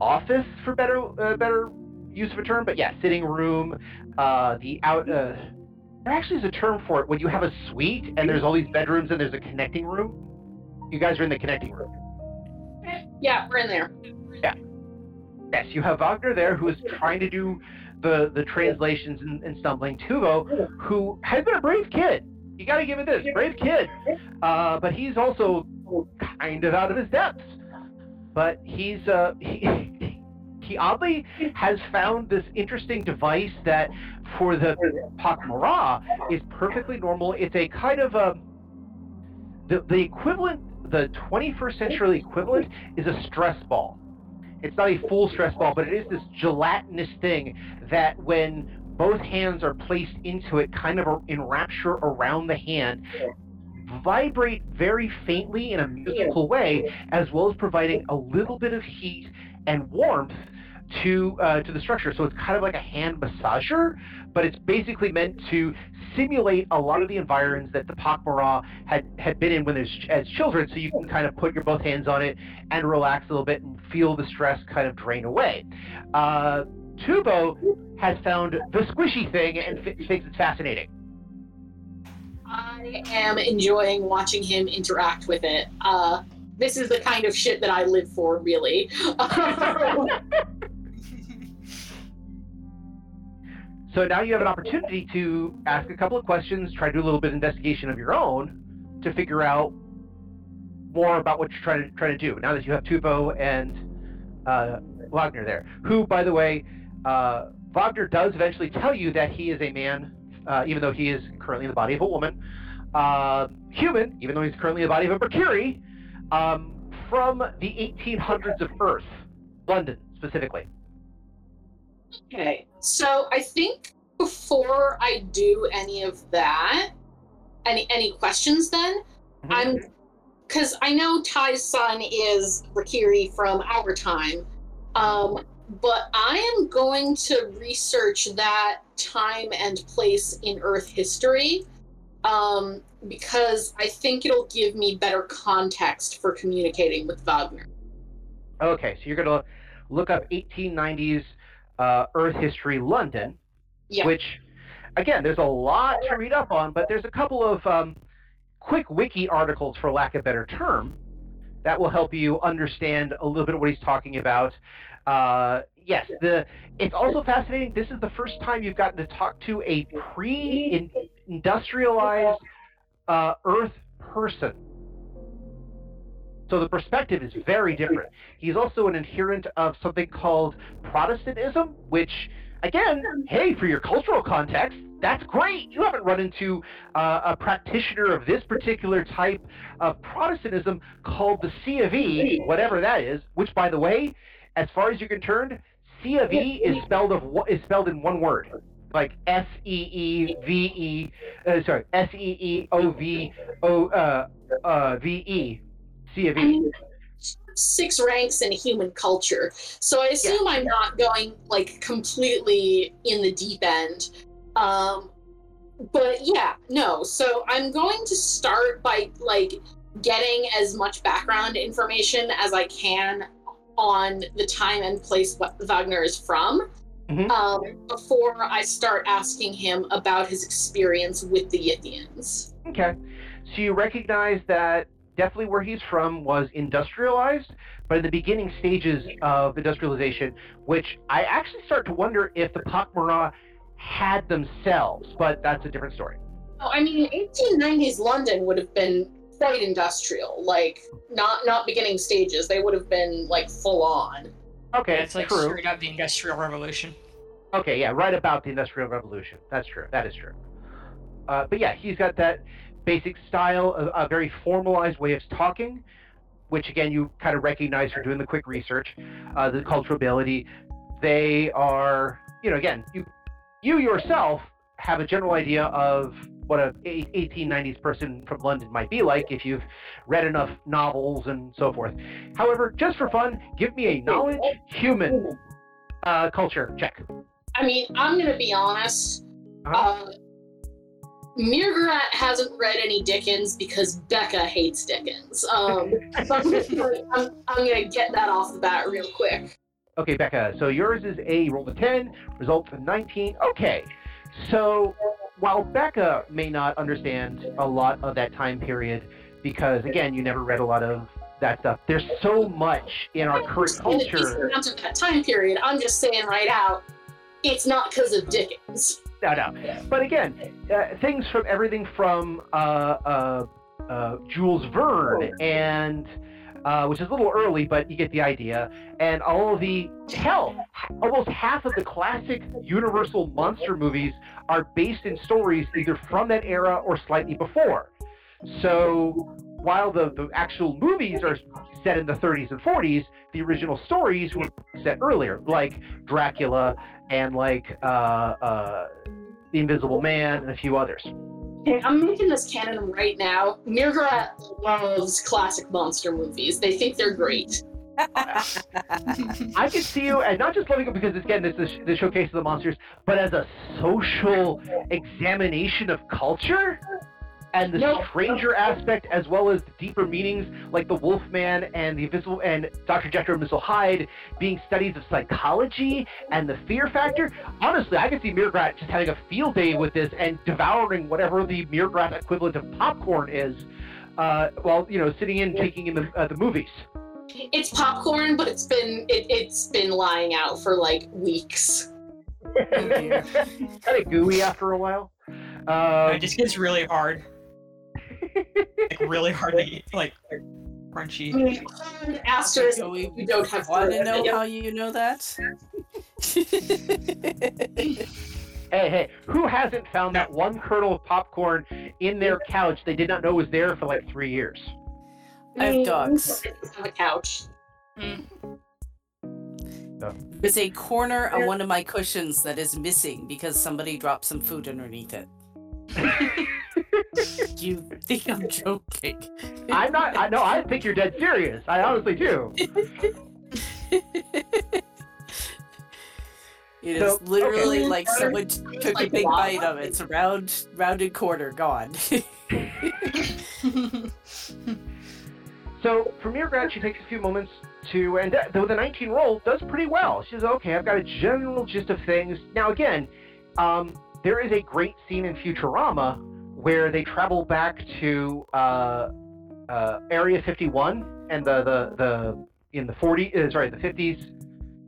[SPEAKER 2] office, for better uh, better use of a term. But yeah, sitting room, uh, the out. Uh, there actually is a term for it when you have a suite and there's all these bedrooms and there's a connecting room. You guys are in the connecting room.
[SPEAKER 3] Yeah, we're in there. Yeah.
[SPEAKER 2] Yes, you have Wagner there who is trying to do the the translations and, and stumbling. Tuvo, who has been a brave kid. You got to give it this, brave kid. Uh, but he's also kind of out of his depths. But he's uh, he, he oddly has found this interesting device that, for the Pak'ma'ra, is perfectly normal. It's a kind of a the the equivalent, the 21st century equivalent, is a stress ball. It's not a full stress ball, but it is this gelatinous thing that when both hands are placed into it, kind of enrapture around the hand, vibrate very faintly in a musical way, as well as providing a little bit of heat and warmth to uh, to the structure. So it's kind of like a hand massager, but it's basically meant to simulate a lot of the environs that the Pak'ma'ra had had been in when there's as children. So you can kind of put your both hands on it and relax a little bit and feel the stress kind of drain away. Uh, Tuvo has found the squishy thing and f- thinks it's fascinating.
[SPEAKER 3] I am enjoying watching him interact with it. Uh, this is the kind of shit that I live for, really.
[SPEAKER 2] So now you have an opportunity to ask a couple of questions, try to do a little bit of investigation of your own to figure out more about what you're trying to try to do. Now that you have Tuvo and uh, Wagner there, who, by the way, uh, Wagner does eventually tell you that he is a man, uh, even though he is currently in the body of a woman, uh, human, even though he's currently in the body of a Mercury, um, from the 1800s of Earth, London specifically.
[SPEAKER 3] Okay. So I think before I do any of that, any any questions then, I'm because I know Ty's son is Rakiri from our time. Um, but I am going to research that time and place in Earth history um, because I think it'll give me better context for communicating with Wagner.
[SPEAKER 2] Okay, so you're going to look up 1890s uh, Earth history London,
[SPEAKER 3] Yeah.
[SPEAKER 2] which, again, there's a lot to read up on, but there's a couple of um, quick wiki articles, for lack of a better term, that will help you understand a little bit of what he's talking about. Uh, yes, the it's also fascinating. This is the first time you've gotten to talk to a pre-industrialized uh, Earth person. So the perspective is very different. He's also an adherent of something called Protestantism, which, again, hey, for your cultural context, that's great. You haven't run into uh, a practitioner of this particular type of Protestantism called the C of E, whatever that is. Which, by the way, as far as you're concerned, C of E is spelled of is spelled in one word, like S E E V E. Uh, sorry, S E E O V O uh, uh, V E. C of
[SPEAKER 3] I mean, six ranks in human culture. So I assume I'm not going like completely in the deep end. Um, but yeah, no. So I'm going to start by like getting as much background information as I can on the time and place Wagner is from.
[SPEAKER 2] Mhm.
[SPEAKER 3] Um, before I start asking him about his experience with the Yithians.
[SPEAKER 2] Okay. So you recognize that definitely where he's from was industrialized, but in the beginning stages of industrialization, which I actually start to wonder if the Pak'ma'ra had themselves, but that's a different story.
[SPEAKER 3] Oh, I mean, 1890s London would have been quite industrial. Like, not not beginning stages. They would have been like full on.
[SPEAKER 2] Okay,
[SPEAKER 4] Yeah, it's like
[SPEAKER 2] true.
[SPEAKER 4] straight up the Industrial Revolution.
[SPEAKER 2] Okay, yeah, right about the Industrial Revolution. That's true. That is true. Uh, but yeah, he's got that basic style, a, a very formalized way of talking, which again you kind of recognize from doing the quick research. Uh, the cultural ability. They are, you know, again, you you yourself have a general idea of what a a- 1890s person from London might be like if you've read enough novels and so forth. However, just for fun, give me a knowledge human uh, culture check.
[SPEAKER 3] I mean, I'm gonna be honest.
[SPEAKER 2] Uh-huh.
[SPEAKER 3] Uh, mrr'grr'rat hasn't read any Dickens because Becca hates Dickens. Um, so I'm, just I'm, I'm gonna get that off the bat real quick.
[SPEAKER 2] Okay, Becca. So yours is a roll of 10, result of 19. Okay. So while Becca may not understand a lot of that time period, because again, you never read a lot of that stuff, there's so much in our current
[SPEAKER 3] In
[SPEAKER 2] culture.
[SPEAKER 3] of that time period, I'm just saying right out, it's not because of Dickens.
[SPEAKER 2] No, no. But again, uh, things from everything from uh, uh, uh, Jules Verne and. Uh, which is a little early, but you get the idea. And all of the hell, almost half of the classic Universal monster movies are based in stories either from that era or slightly before. So while the, the actual movies are set in the 30s and 40s, the original stories were set earlier, like Dracula and like uh, uh, The Invisible Man and a few others.
[SPEAKER 3] Okay, I'm making this canon right now. mrr'grr'rat loves classic monster movies. They think they're great.
[SPEAKER 2] I can see you, and not just loving it because it's again, this is the showcase of the monsters, but as a social examination of culture and the
[SPEAKER 3] Nope.
[SPEAKER 2] stranger aspect, as well as the deeper meanings, like the Wolfman and the Invisible and Dr. Jekyll and Mr. Hyde being studies of psychology and the fear factor. Honestly, I could see mrr'grr'rat just having a field day with this and devouring whatever the mrr'grr'rat equivalent of popcorn is, uh, while you know sitting in taking in the uh, the movies.
[SPEAKER 3] It's popcorn, but it's been it, it's been lying out for like weeks.
[SPEAKER 2] Kind of gooey after a while. Um,
[SPEAKER 4] it just gets really hard. Like really hard to eat, like crunchy.
[SPEAKER 3] And asterisk,
[SPEAKER 5] So we
[SPEAKER 3] you don't have
[SPEAKER 5] want to
[SPEAKER 3] to
[SPEAKER 5] know how you know that?
[SPEAKER 2] hey, hey, who hasn't found that one kernel of popcorn in their couch they did not know was there for like three years?
[SPEAKER 5] I have mm. dogs.
[SPEAKER 3] On the couch. Mm.
[SPEAKER 5] There's a corner on one of my cushions that is missing because somebody dropped some food underneath it. you think I'm joking?
[SPEAKER 2] I'm not. I know. I think you're dead serious. I honestly do.
[SPEAKER 5] It is
[SPEAKER 2] So,
[SPEAKER 5] literally
[SPEAKER 3] okay.
[SPEAKER 5] like someone t- took a
[SPEAKER 3] Like
[SPEAKER 5] big
[SPEAKER 3] lava?
[SPEAKER 5] bite of it. It's a round, rounded corner gone.
[SPEAKER 2] So for mrr'grr'rat, she takes a few moments to, and though the 19 roll does pretty well. She says, okay, I've got a general gist of things. Now again, um, there is a great scene in Futurama where they travel back to uh, uh, Area 51 and the, the, the in the 40, uh, sorry, the 50s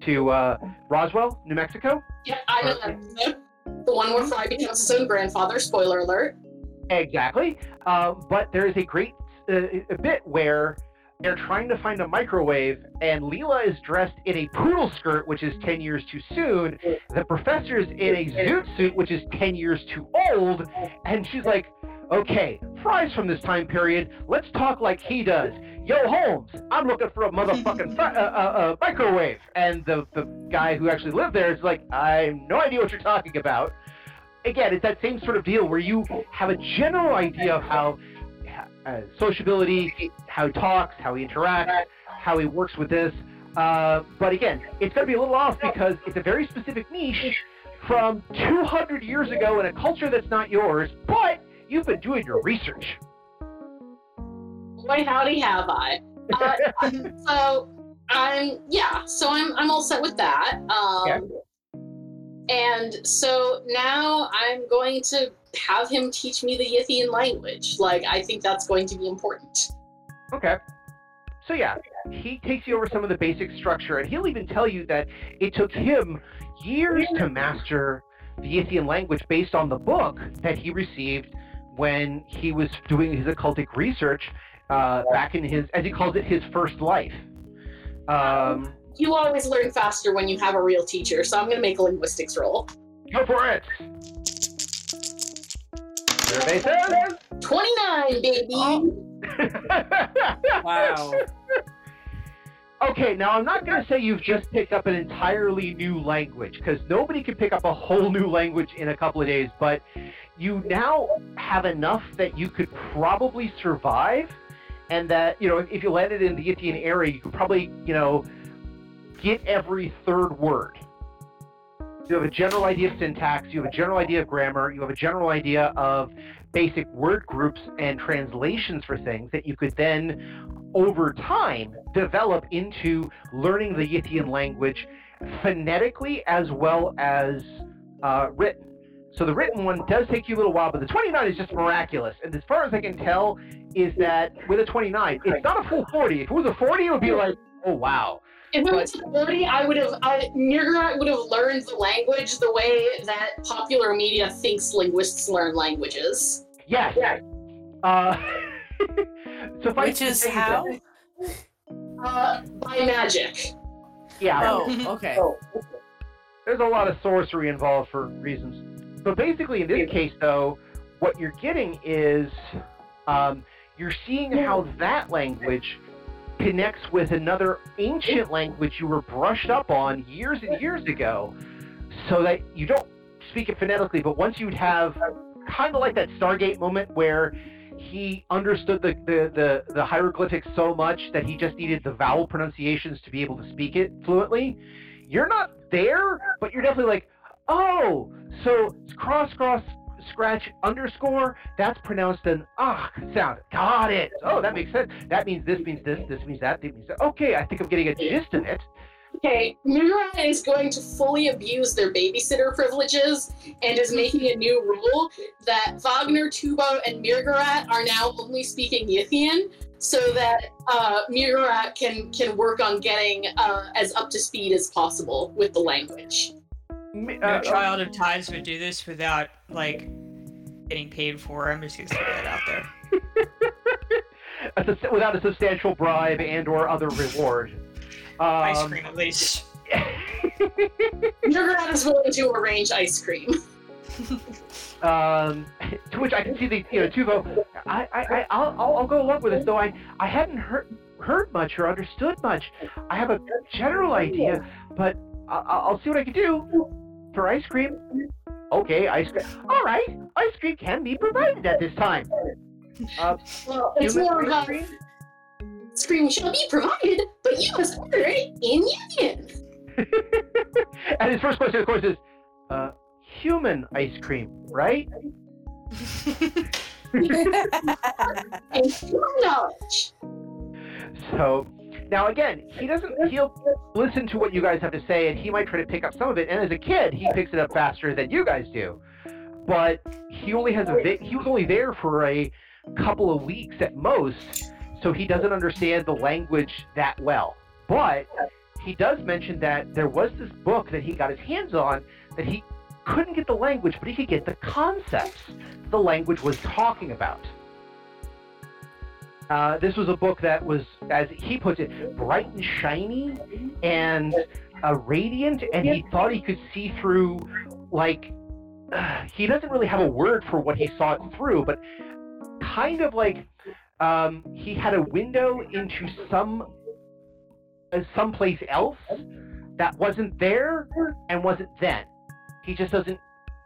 [SPEAKER 2] to uh, Roswell, New Mexico.
[SPEAKER 3] Yeah, I know. The one where Fry becomes his own grandfather. Spoiler alert.
[SPEAKER 2] Exactly. Um, but there is a great uh, a bit where they're trying to find a microwave, and Leela is dressed in a poodle skirt, which is 10 years too soon. The professor's in a zoot suit, which is 10 years too old. And she's like, okay, Fry's from this time period. Let's talk like he does. Yo, Holmes, I'm looking for a motherfucking uh, uh, uh, microwave. And the, the guy who actually lived there is like, I have no idea what you're talking about again, it's that same sort of deal where you have a general idea of how uh, sociability, how he talks, how he interacts, how he works with this. Uh, but again, it's going to be a little off because it's a very specific niche from 200 years ago in a culture that's not yours, but you've been doing your research.
[SPEAKER 3] Boy, howdy, have I. Uh, so I'm yeah. So I'm I'm all set with that. Um, And so now I'm going to have him teach me the Yithian language. Like I think that's going to be important.
[SPEAKER 2] Okay. So yeah, he takes you over some of the basic structure, and he'll even tell you that it took him years to master the Yithian language based on the book that he received when he was doing his occultic research uh, back in his, as he calls it, his first life. Um,
[SPEAKER 3] You always learn faster when you have a real teacher, so I'm going to make a linguistics roll.
[SPEAKER 2] go for it. Survey says.
[SPEAKER 3] 29, baby. Oh.
[SPEAKER 5] wow.
[SPEAKER 2] Okay, now I'm not going to say you've just picked up an entirely new language, because nobody can pick up a whole new language in a couple of days, but you now have enough that you could probably survive, and that, you know, if you landed in the Yithian area, you could probably, you know, get every third word. You have a general idea of syntax, you have a general idea of grammar, you have a general idea of basic word groups and translations for things that you could then over time develop into learning the Yithian language phonetically as well as uh, written. So the written one does take you a little while, but the 29 is just miraculous. And as far as I can tell, is that with a 29, it's not a full 40. If it was a 40, it would be like, oh wow.
[SPEAKER 3] If it was 40, I would have, I, mrr'grr'rat would have learned the language the way that popular media thinks linguists learn languages.
[SPEAKER 2] Yes. Uh, suffice
[SPEAKER 5] Which
[SPEAKER 2] to
[SPEAKER 5] is how?
[SPEAKER 2] that-
[SPEAKER 3] Uh, by magic.
[SPEAKER 2] yeah.
[SPEAKER 5] Oh, okay.
[SPEAKER 2] there's a lot of sorcery involved for reasons. But basically, in this case, though, what you're getting is um, you're seeing how that language connects with another ancient language you were brushed up on years and years ago, so that you don't speak it phonetically, but once you'd have kind of like that Stargate moment where he understood the, the, the, the hieroglyphics so much that he just needed the vowel pronunciations to be able to speak it fluently. You're not there, but you're definitely like, oh, so cross, cross, scratch, underscore, that's pronounced an ah sound. Got it. Oh, that makes sense. That means this means this, this means that, that means that. Okay, I think I'm getting a gist of it.
[SPEAKER 3] Okay, mrr'grr'rat is going to fully abuse their babysitter privileges and is making a new rule that Wagner, Tuvo, and mrr'grr'rat are now only speaking Yithian so that uh, mrr'grr'rat can, can work on getting uh, as up to speed as possible with the language.
[SPEAKER 2] M-
[SPEAKER 4] No child of Ty's would do this without like getting paid for. it. I'm just gonna throw that out there.
[SPEAKER 2] without a substantial bribe and or other reward. Um,
[SPEAKER 4] Ice cream at least.
[SPEAKER 3] mrr'grr'rat is willing to arrange ice cream.
[SPEAKER 2] um, to which I can see the you know Tuvo. I I I- I'll, I'll I'll go along with this though. I I hadn't heard heard much or understood much. I have a general idea, but I'll, I'll see what I can do for ice cream. Okay, ice cream. All right, ice cream can be provided at this time. Uh,
[SPEAKER 3] Well, it's
[SPEAKER 2] human
[SPEAKER 3] more of
[SPEAKER 2] ice cream?
[SPEAKER 3] ice cream shall be provided, but you must order it in Yithian.
[SPEAKER 2] and his first question, of course, is uh, human ice cream, right?
[SPEAKER 3] And your knowledge.
[SPEAKER 2] So now again, he doesn't. He'll listen to what you guys have to say, and he might try to pick up some of it. And as a kid, he picks it up faster than you guys do. But he only has a. He was only there for a couple of weeks at most, so he doesn't understand the language that well. But he does mention that there was this book that he got his hands on that he couldn't get the language, but he could get the concepts the language was talking about. Uh, this was a book that was, as he puts it, bright and shiny and uh, radiant, and he thought he could see through, like, uh, he doesn't really have a word for what he saw through, but kind of like um, he had a window into some uh, someplace else that wasn't there and wasn't then. He just doesn't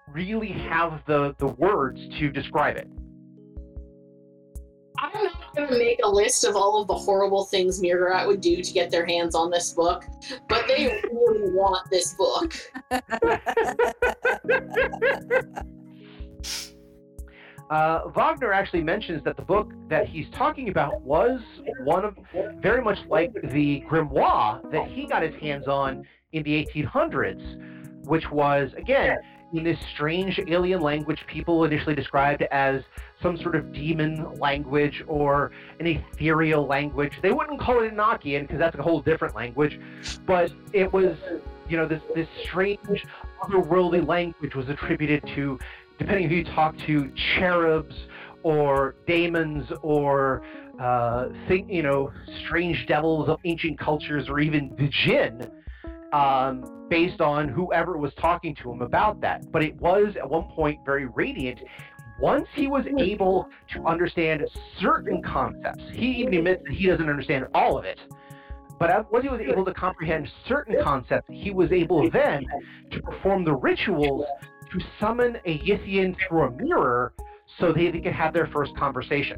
[SPEAKER 2] really have the the words to describe it.
[SPEAKER 3] I'm not going to make a list of all of the horrible things mrr'grr'rat would do to get their hands on this book, but they really want this book.
[SPEAKER 2] Uh, Wagner actually mentions that the book that he's talking about was one of very much like the grimoire that he got his hands on in the 1800s, which was again in this strange alien language people initially described as some sort of demon language or an ethereal language. They wouldn't call it Enochian because that's a whole different language, but it was you know this this strange otherworldly language was attributed to depending who you talk to, cherubs or daemons or uh, think you know strange devils of ancient cultures or even the jinn, um, based on whoever was talking to him about that. But it was at one point very radiant. Once he was hmm. able to understand certain concepts, he even hmm. admits that he doesn't understand all of it. But once he was able to comprehend certain hmm. concepts, he was able then to perform the rituals to summon a Yithian through a mirror so they, they could have their first conversation.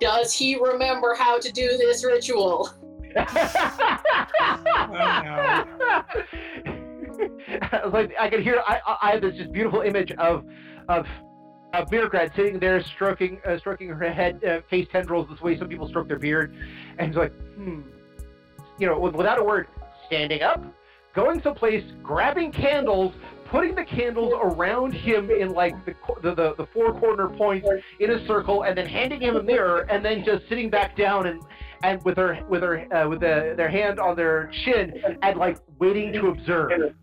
[SPEAKER 3] Does he remember how to do this ritual?
[SPEAKER 2] Like I could hear I, I have this just beautiful image of of of mrr'grr'rat sitting there stroking uh, stroking her head uh, face tendrils this way. Some people stroke their beard and he's like hmm. You know with- without a word standing up going someplace grabbing candles putting the candles around him in like the the, the, the four corner points in a circle and then handing him a mirror and then just sitting back down and and with her with her uh, with the, their hand on their chin and like waiting to observe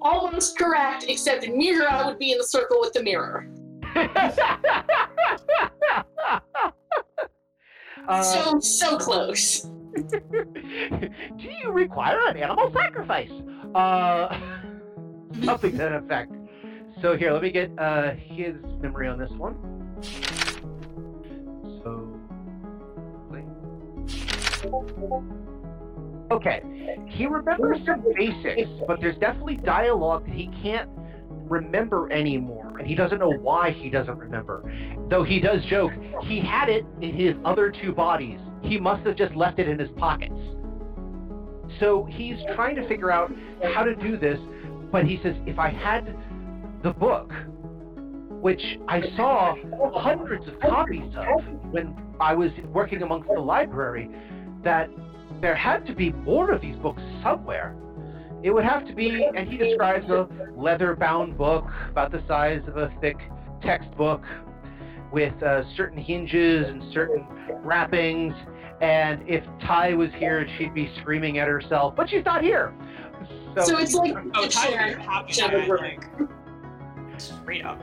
[SPEAKER 3] Almost correct, except mrr'grr'rat would be in the circle with the mirror.
[SPEAKER 2] Uh,
[SPEAKER 3] so, so close.
[SPEAKER 2] do you require an animal sacrifice? Uh, something to that effect. So here, let me get uh, his memory on this one. Okay, he remembers some basics, but there's definitely dialogue that he can't remember anymore, and he doesn't know why he doesn't remember. Though he does joke, he had it in his other two bodies. He must have just left it in his pockets. So he's trying to figure out how to do this, but he says, if I had the book, which I saw hundreds of copies of when I was working amongst the library, that there had to be more of these books somewhere. It would have to be, and he describes a leather bound book about the size of a thick textbook with uh, certain hinges and certain wrappings. And if Ty was here, she'd be screaming at herself, but she's not here.
[SPEAKER 3] So it's like
[SPEAKER 4] Oh,
[SPEAKER 3] the
[SPEAKER 4] Tyler, happy
[SPEAKER 3] Shove
[SPEAKER 4] that,
[SPEAKER 3] it
[SPEAKER 4] straight up.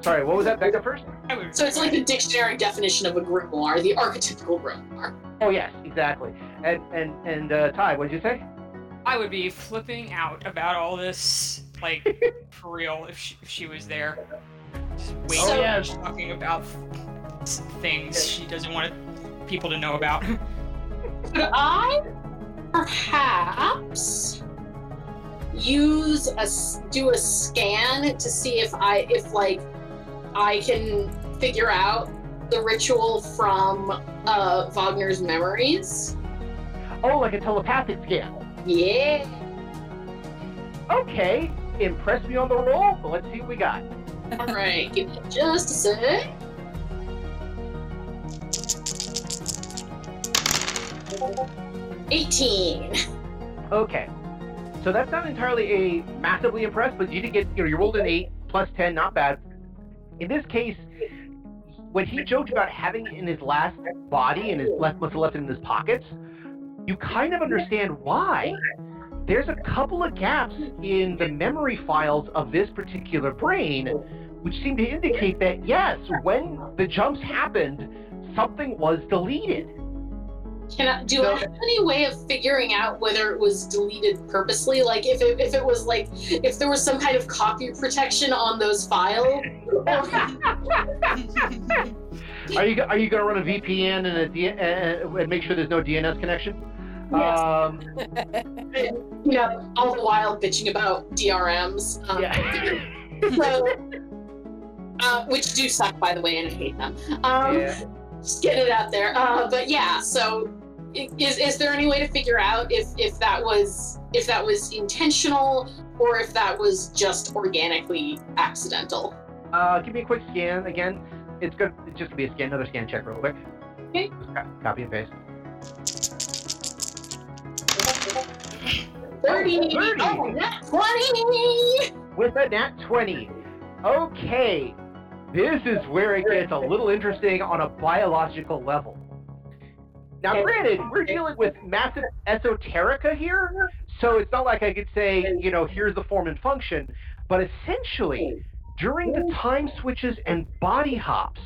[SPEAKER 2] Sorry, what was that? Becca first?
[SPEAKER 3] So it's like the dictionary definition of a grimoire, the archetypical grimoire.
[SPEAKER 2] Oh yes, exactly. And and and uh, Ty, what did you say?
[SPEAKER 4] I would be flipping out about all this, like, for real, if she, if she was there. Just waiting,
[SPEAKER 3] Oh,
[SPEAKER 1] yeah.
[SPEAKER 4] talking about things she doesn't want people to know about.
[SPEAKER 3] Could I perhaps use a do a scan to see if I if like I can figure out the ritual from uh, Wagner's memories?
[SPEAKER 2] Oh, like a telepathic scan.
[SPEAKER 3] Yeah.
[SPEAKER 2] Okay, impress me on the roll, but let's see what we got.
[SPEAKER 3] All right, give me just a sec. Eighteen.
[SPEAKER 2] Okay. So that's not entirely a massively impressed, but you did get, you know, you rolled an 8 plus 10, not bad. In this case, when he joked about having it in his last body and his left must have left it in his pockets, you kind of understand why. There's a couple of gaps in the memory files of this particular brain, which seem to indicate that yes, when the jumps happened, something was deleted.
[SPEAKER 3] Can I, do I have any way of figuring out whether it was deleted purposely? Like if it, if it was like if there was some kind of copy protection on those files?
[SPEAKER 2] Are you are you gonna run a VPN and a D, uh, and make sure there's no DNS connection?
[SPEAKER 3] Yes.
[SPEAKER 2] Um,
[SPEAKER 3] you know, all the while bitching about DRMs. Um,
[SPEAKER 2] yeah.
[SPEAKER 3] so, uh, which do suck, by the way, and I hate them. Um,
[SPEAKER 2] yeah.
[SPEAKER 3] Just get it out there. Uh, but yeah, so i- is is there any way to figure out if if that was if that was intentional or if that was just organically accidental?
[SPEAKER 2] Uh, give me a quick scan again. It's good. It's just gonna be a scan. Another scan check real quick.
[SPEAKER 3] Okay.
[SPEAKER 2] Copy and paste.
[SPEAKER 3] Thirty.
[SPEAKER 2] 30.
[SPEAKER 3] Oh, not twenty.
[SPEAKER 2] with a nat 20. Okay, this is where it gets a little interesting on a biological level. Now, granted, we're dealing with massive esoterica here, so it's not like I could say, you know, here's the form and function, but essentially, during the time switches and body hops,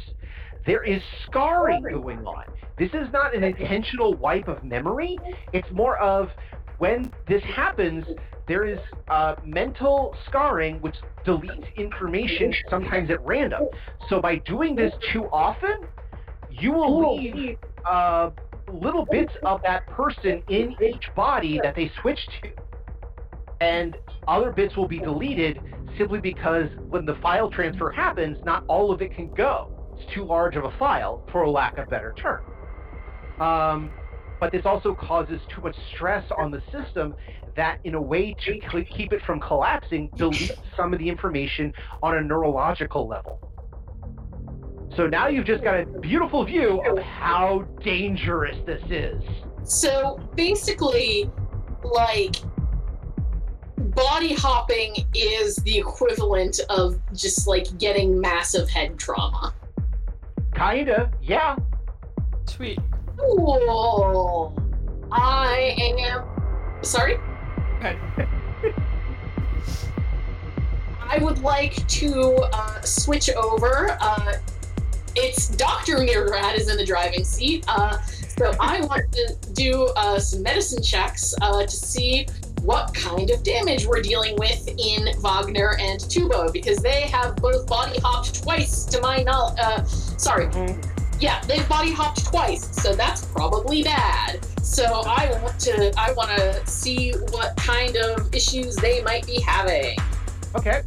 [SPEAKER 2] there is scarring going on. This is not an intentional wipe of memory, it's more of when this happens, there is uh, mental scarring which deletes information sometimes at random. So by doing this too often, you will leave uh, little bits of that person in each body that they switch to. And other bits will be deleted simply because when the file transfer happens, not all of it can go. It's too large of a file, for lack of better term. Um, but this also causes too much stress on the system that in a way to keep it from collapsing deletes some of the information on a neurological level so now you've just got a beautiful view of how dangerous this is
[SPEAKER 3] So basically, like body hopping is the equivalent of just like getting massive head trauma.
[SPEAKER 2] kinda yeah
[SPEAKER 4] Sweet.
[SPEAKER 3] Cool. I am sorry. I would like to uh, switch over. Uh, it's Dr. Mirrad is in the driving seat. Uh, so I want to do uh, some medicine checks uh, to see what kind of damage we're dealing with in Wagner and Tuvo because they have both body hopped twice to my knowledge. Uh, sorry. Yeah, they've body hopped twice, so that's probably bad. So I want to I want to see what kind of issues they might be having.
[SPEAKER 2] okay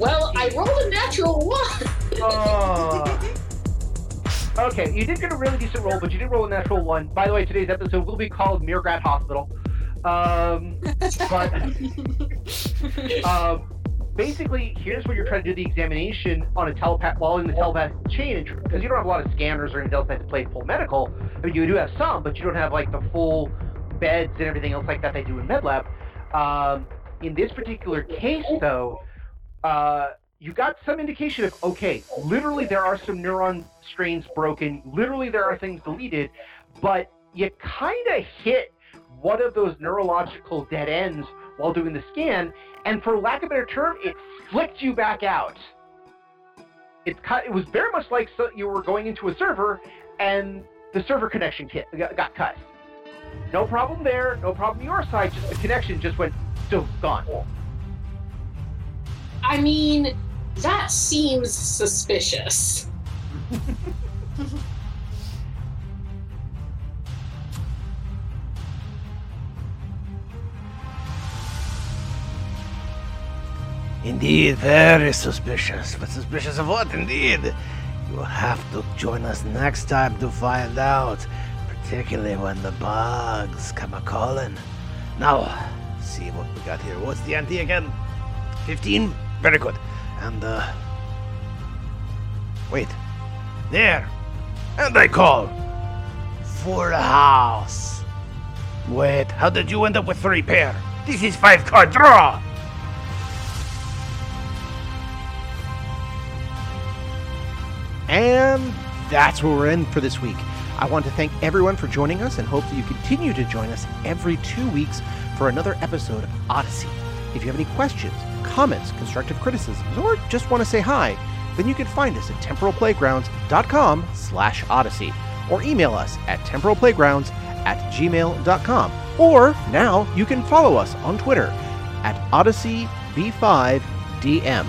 [SPEAKER 3] Well, I rolled a natural one.
[SPEAKER 2] Oh. okay you did get a really decent roll but you did roll a natural one by the way today's episode will be called mrr'grr'rat hospital um, but um, basically, here's where you're trying to do the examination on a telepath while in the telepath chain, because you don't have a lot of scanners or anything else that play full medical. I mean, you do have some, but you don't have like the full beds and everything else like that they do in MedLab. Um, in this particular case, though, uh, you got some indication of okay, literally there are some neuron strains broken, literally there are things deleted, but you kind of hit one of those neurological dead ends while doing the scan, and for lack of a better term, it flicked you back out. Cut. It was very much like so you were going into a server, and the server connection hit, got, cut. No problem there. No problem your side. Just the connection just went so gone.
[SPEAKER 3] I mean, that seems suspicious.
[SPEAKER 1] Indeed, very suspicious. But suspicious of what, indeed? You will have to join us next time to find out.
[SPEAKER 2] particularly when the bugs come a calling. Now, see what we got here. What's the ante again? 15? Very good. And, uh. Wait. There. And I call. The house. Wait, how did you end up with three pair? This is five card draw! And that's where we're in for this week. I want to thank everyone for joining us and hope that you continue to join us every two weeks for another episode of Odyssey. If you have any questions, comments, constructive criticisms, or just want to say hi, then you can find us at temporalplaygrounds.com slash odyssey or email us at temporalplaygrounds at gmail.com. Or now you can follow us on Twitter at OdysseyB5DM.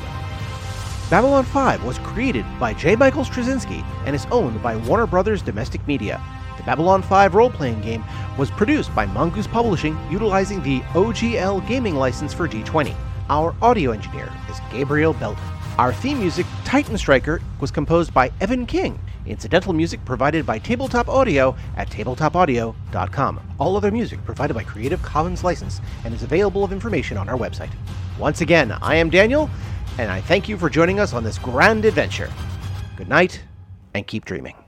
[SPEAKER 2] Babylon 5 was created by J. Michael Straczynski and is owned by Warner Brothers Domestic Media. The Babylon 5 role playing game was produced by Mongoose Publishing utilizing the OGL gaming license for D20. Our audio engineer is Gabriel Belton. Our theme music, Titan Striker, was composed by Evan King. Incidental music provided by Tabletop Audio at tabletopaudio.com. All other music provided by Creative Commons license and is available of information on our website. Once again, I am Daniel, and I thank you for joining us on this grand adventure. Good night, and keep dreaming.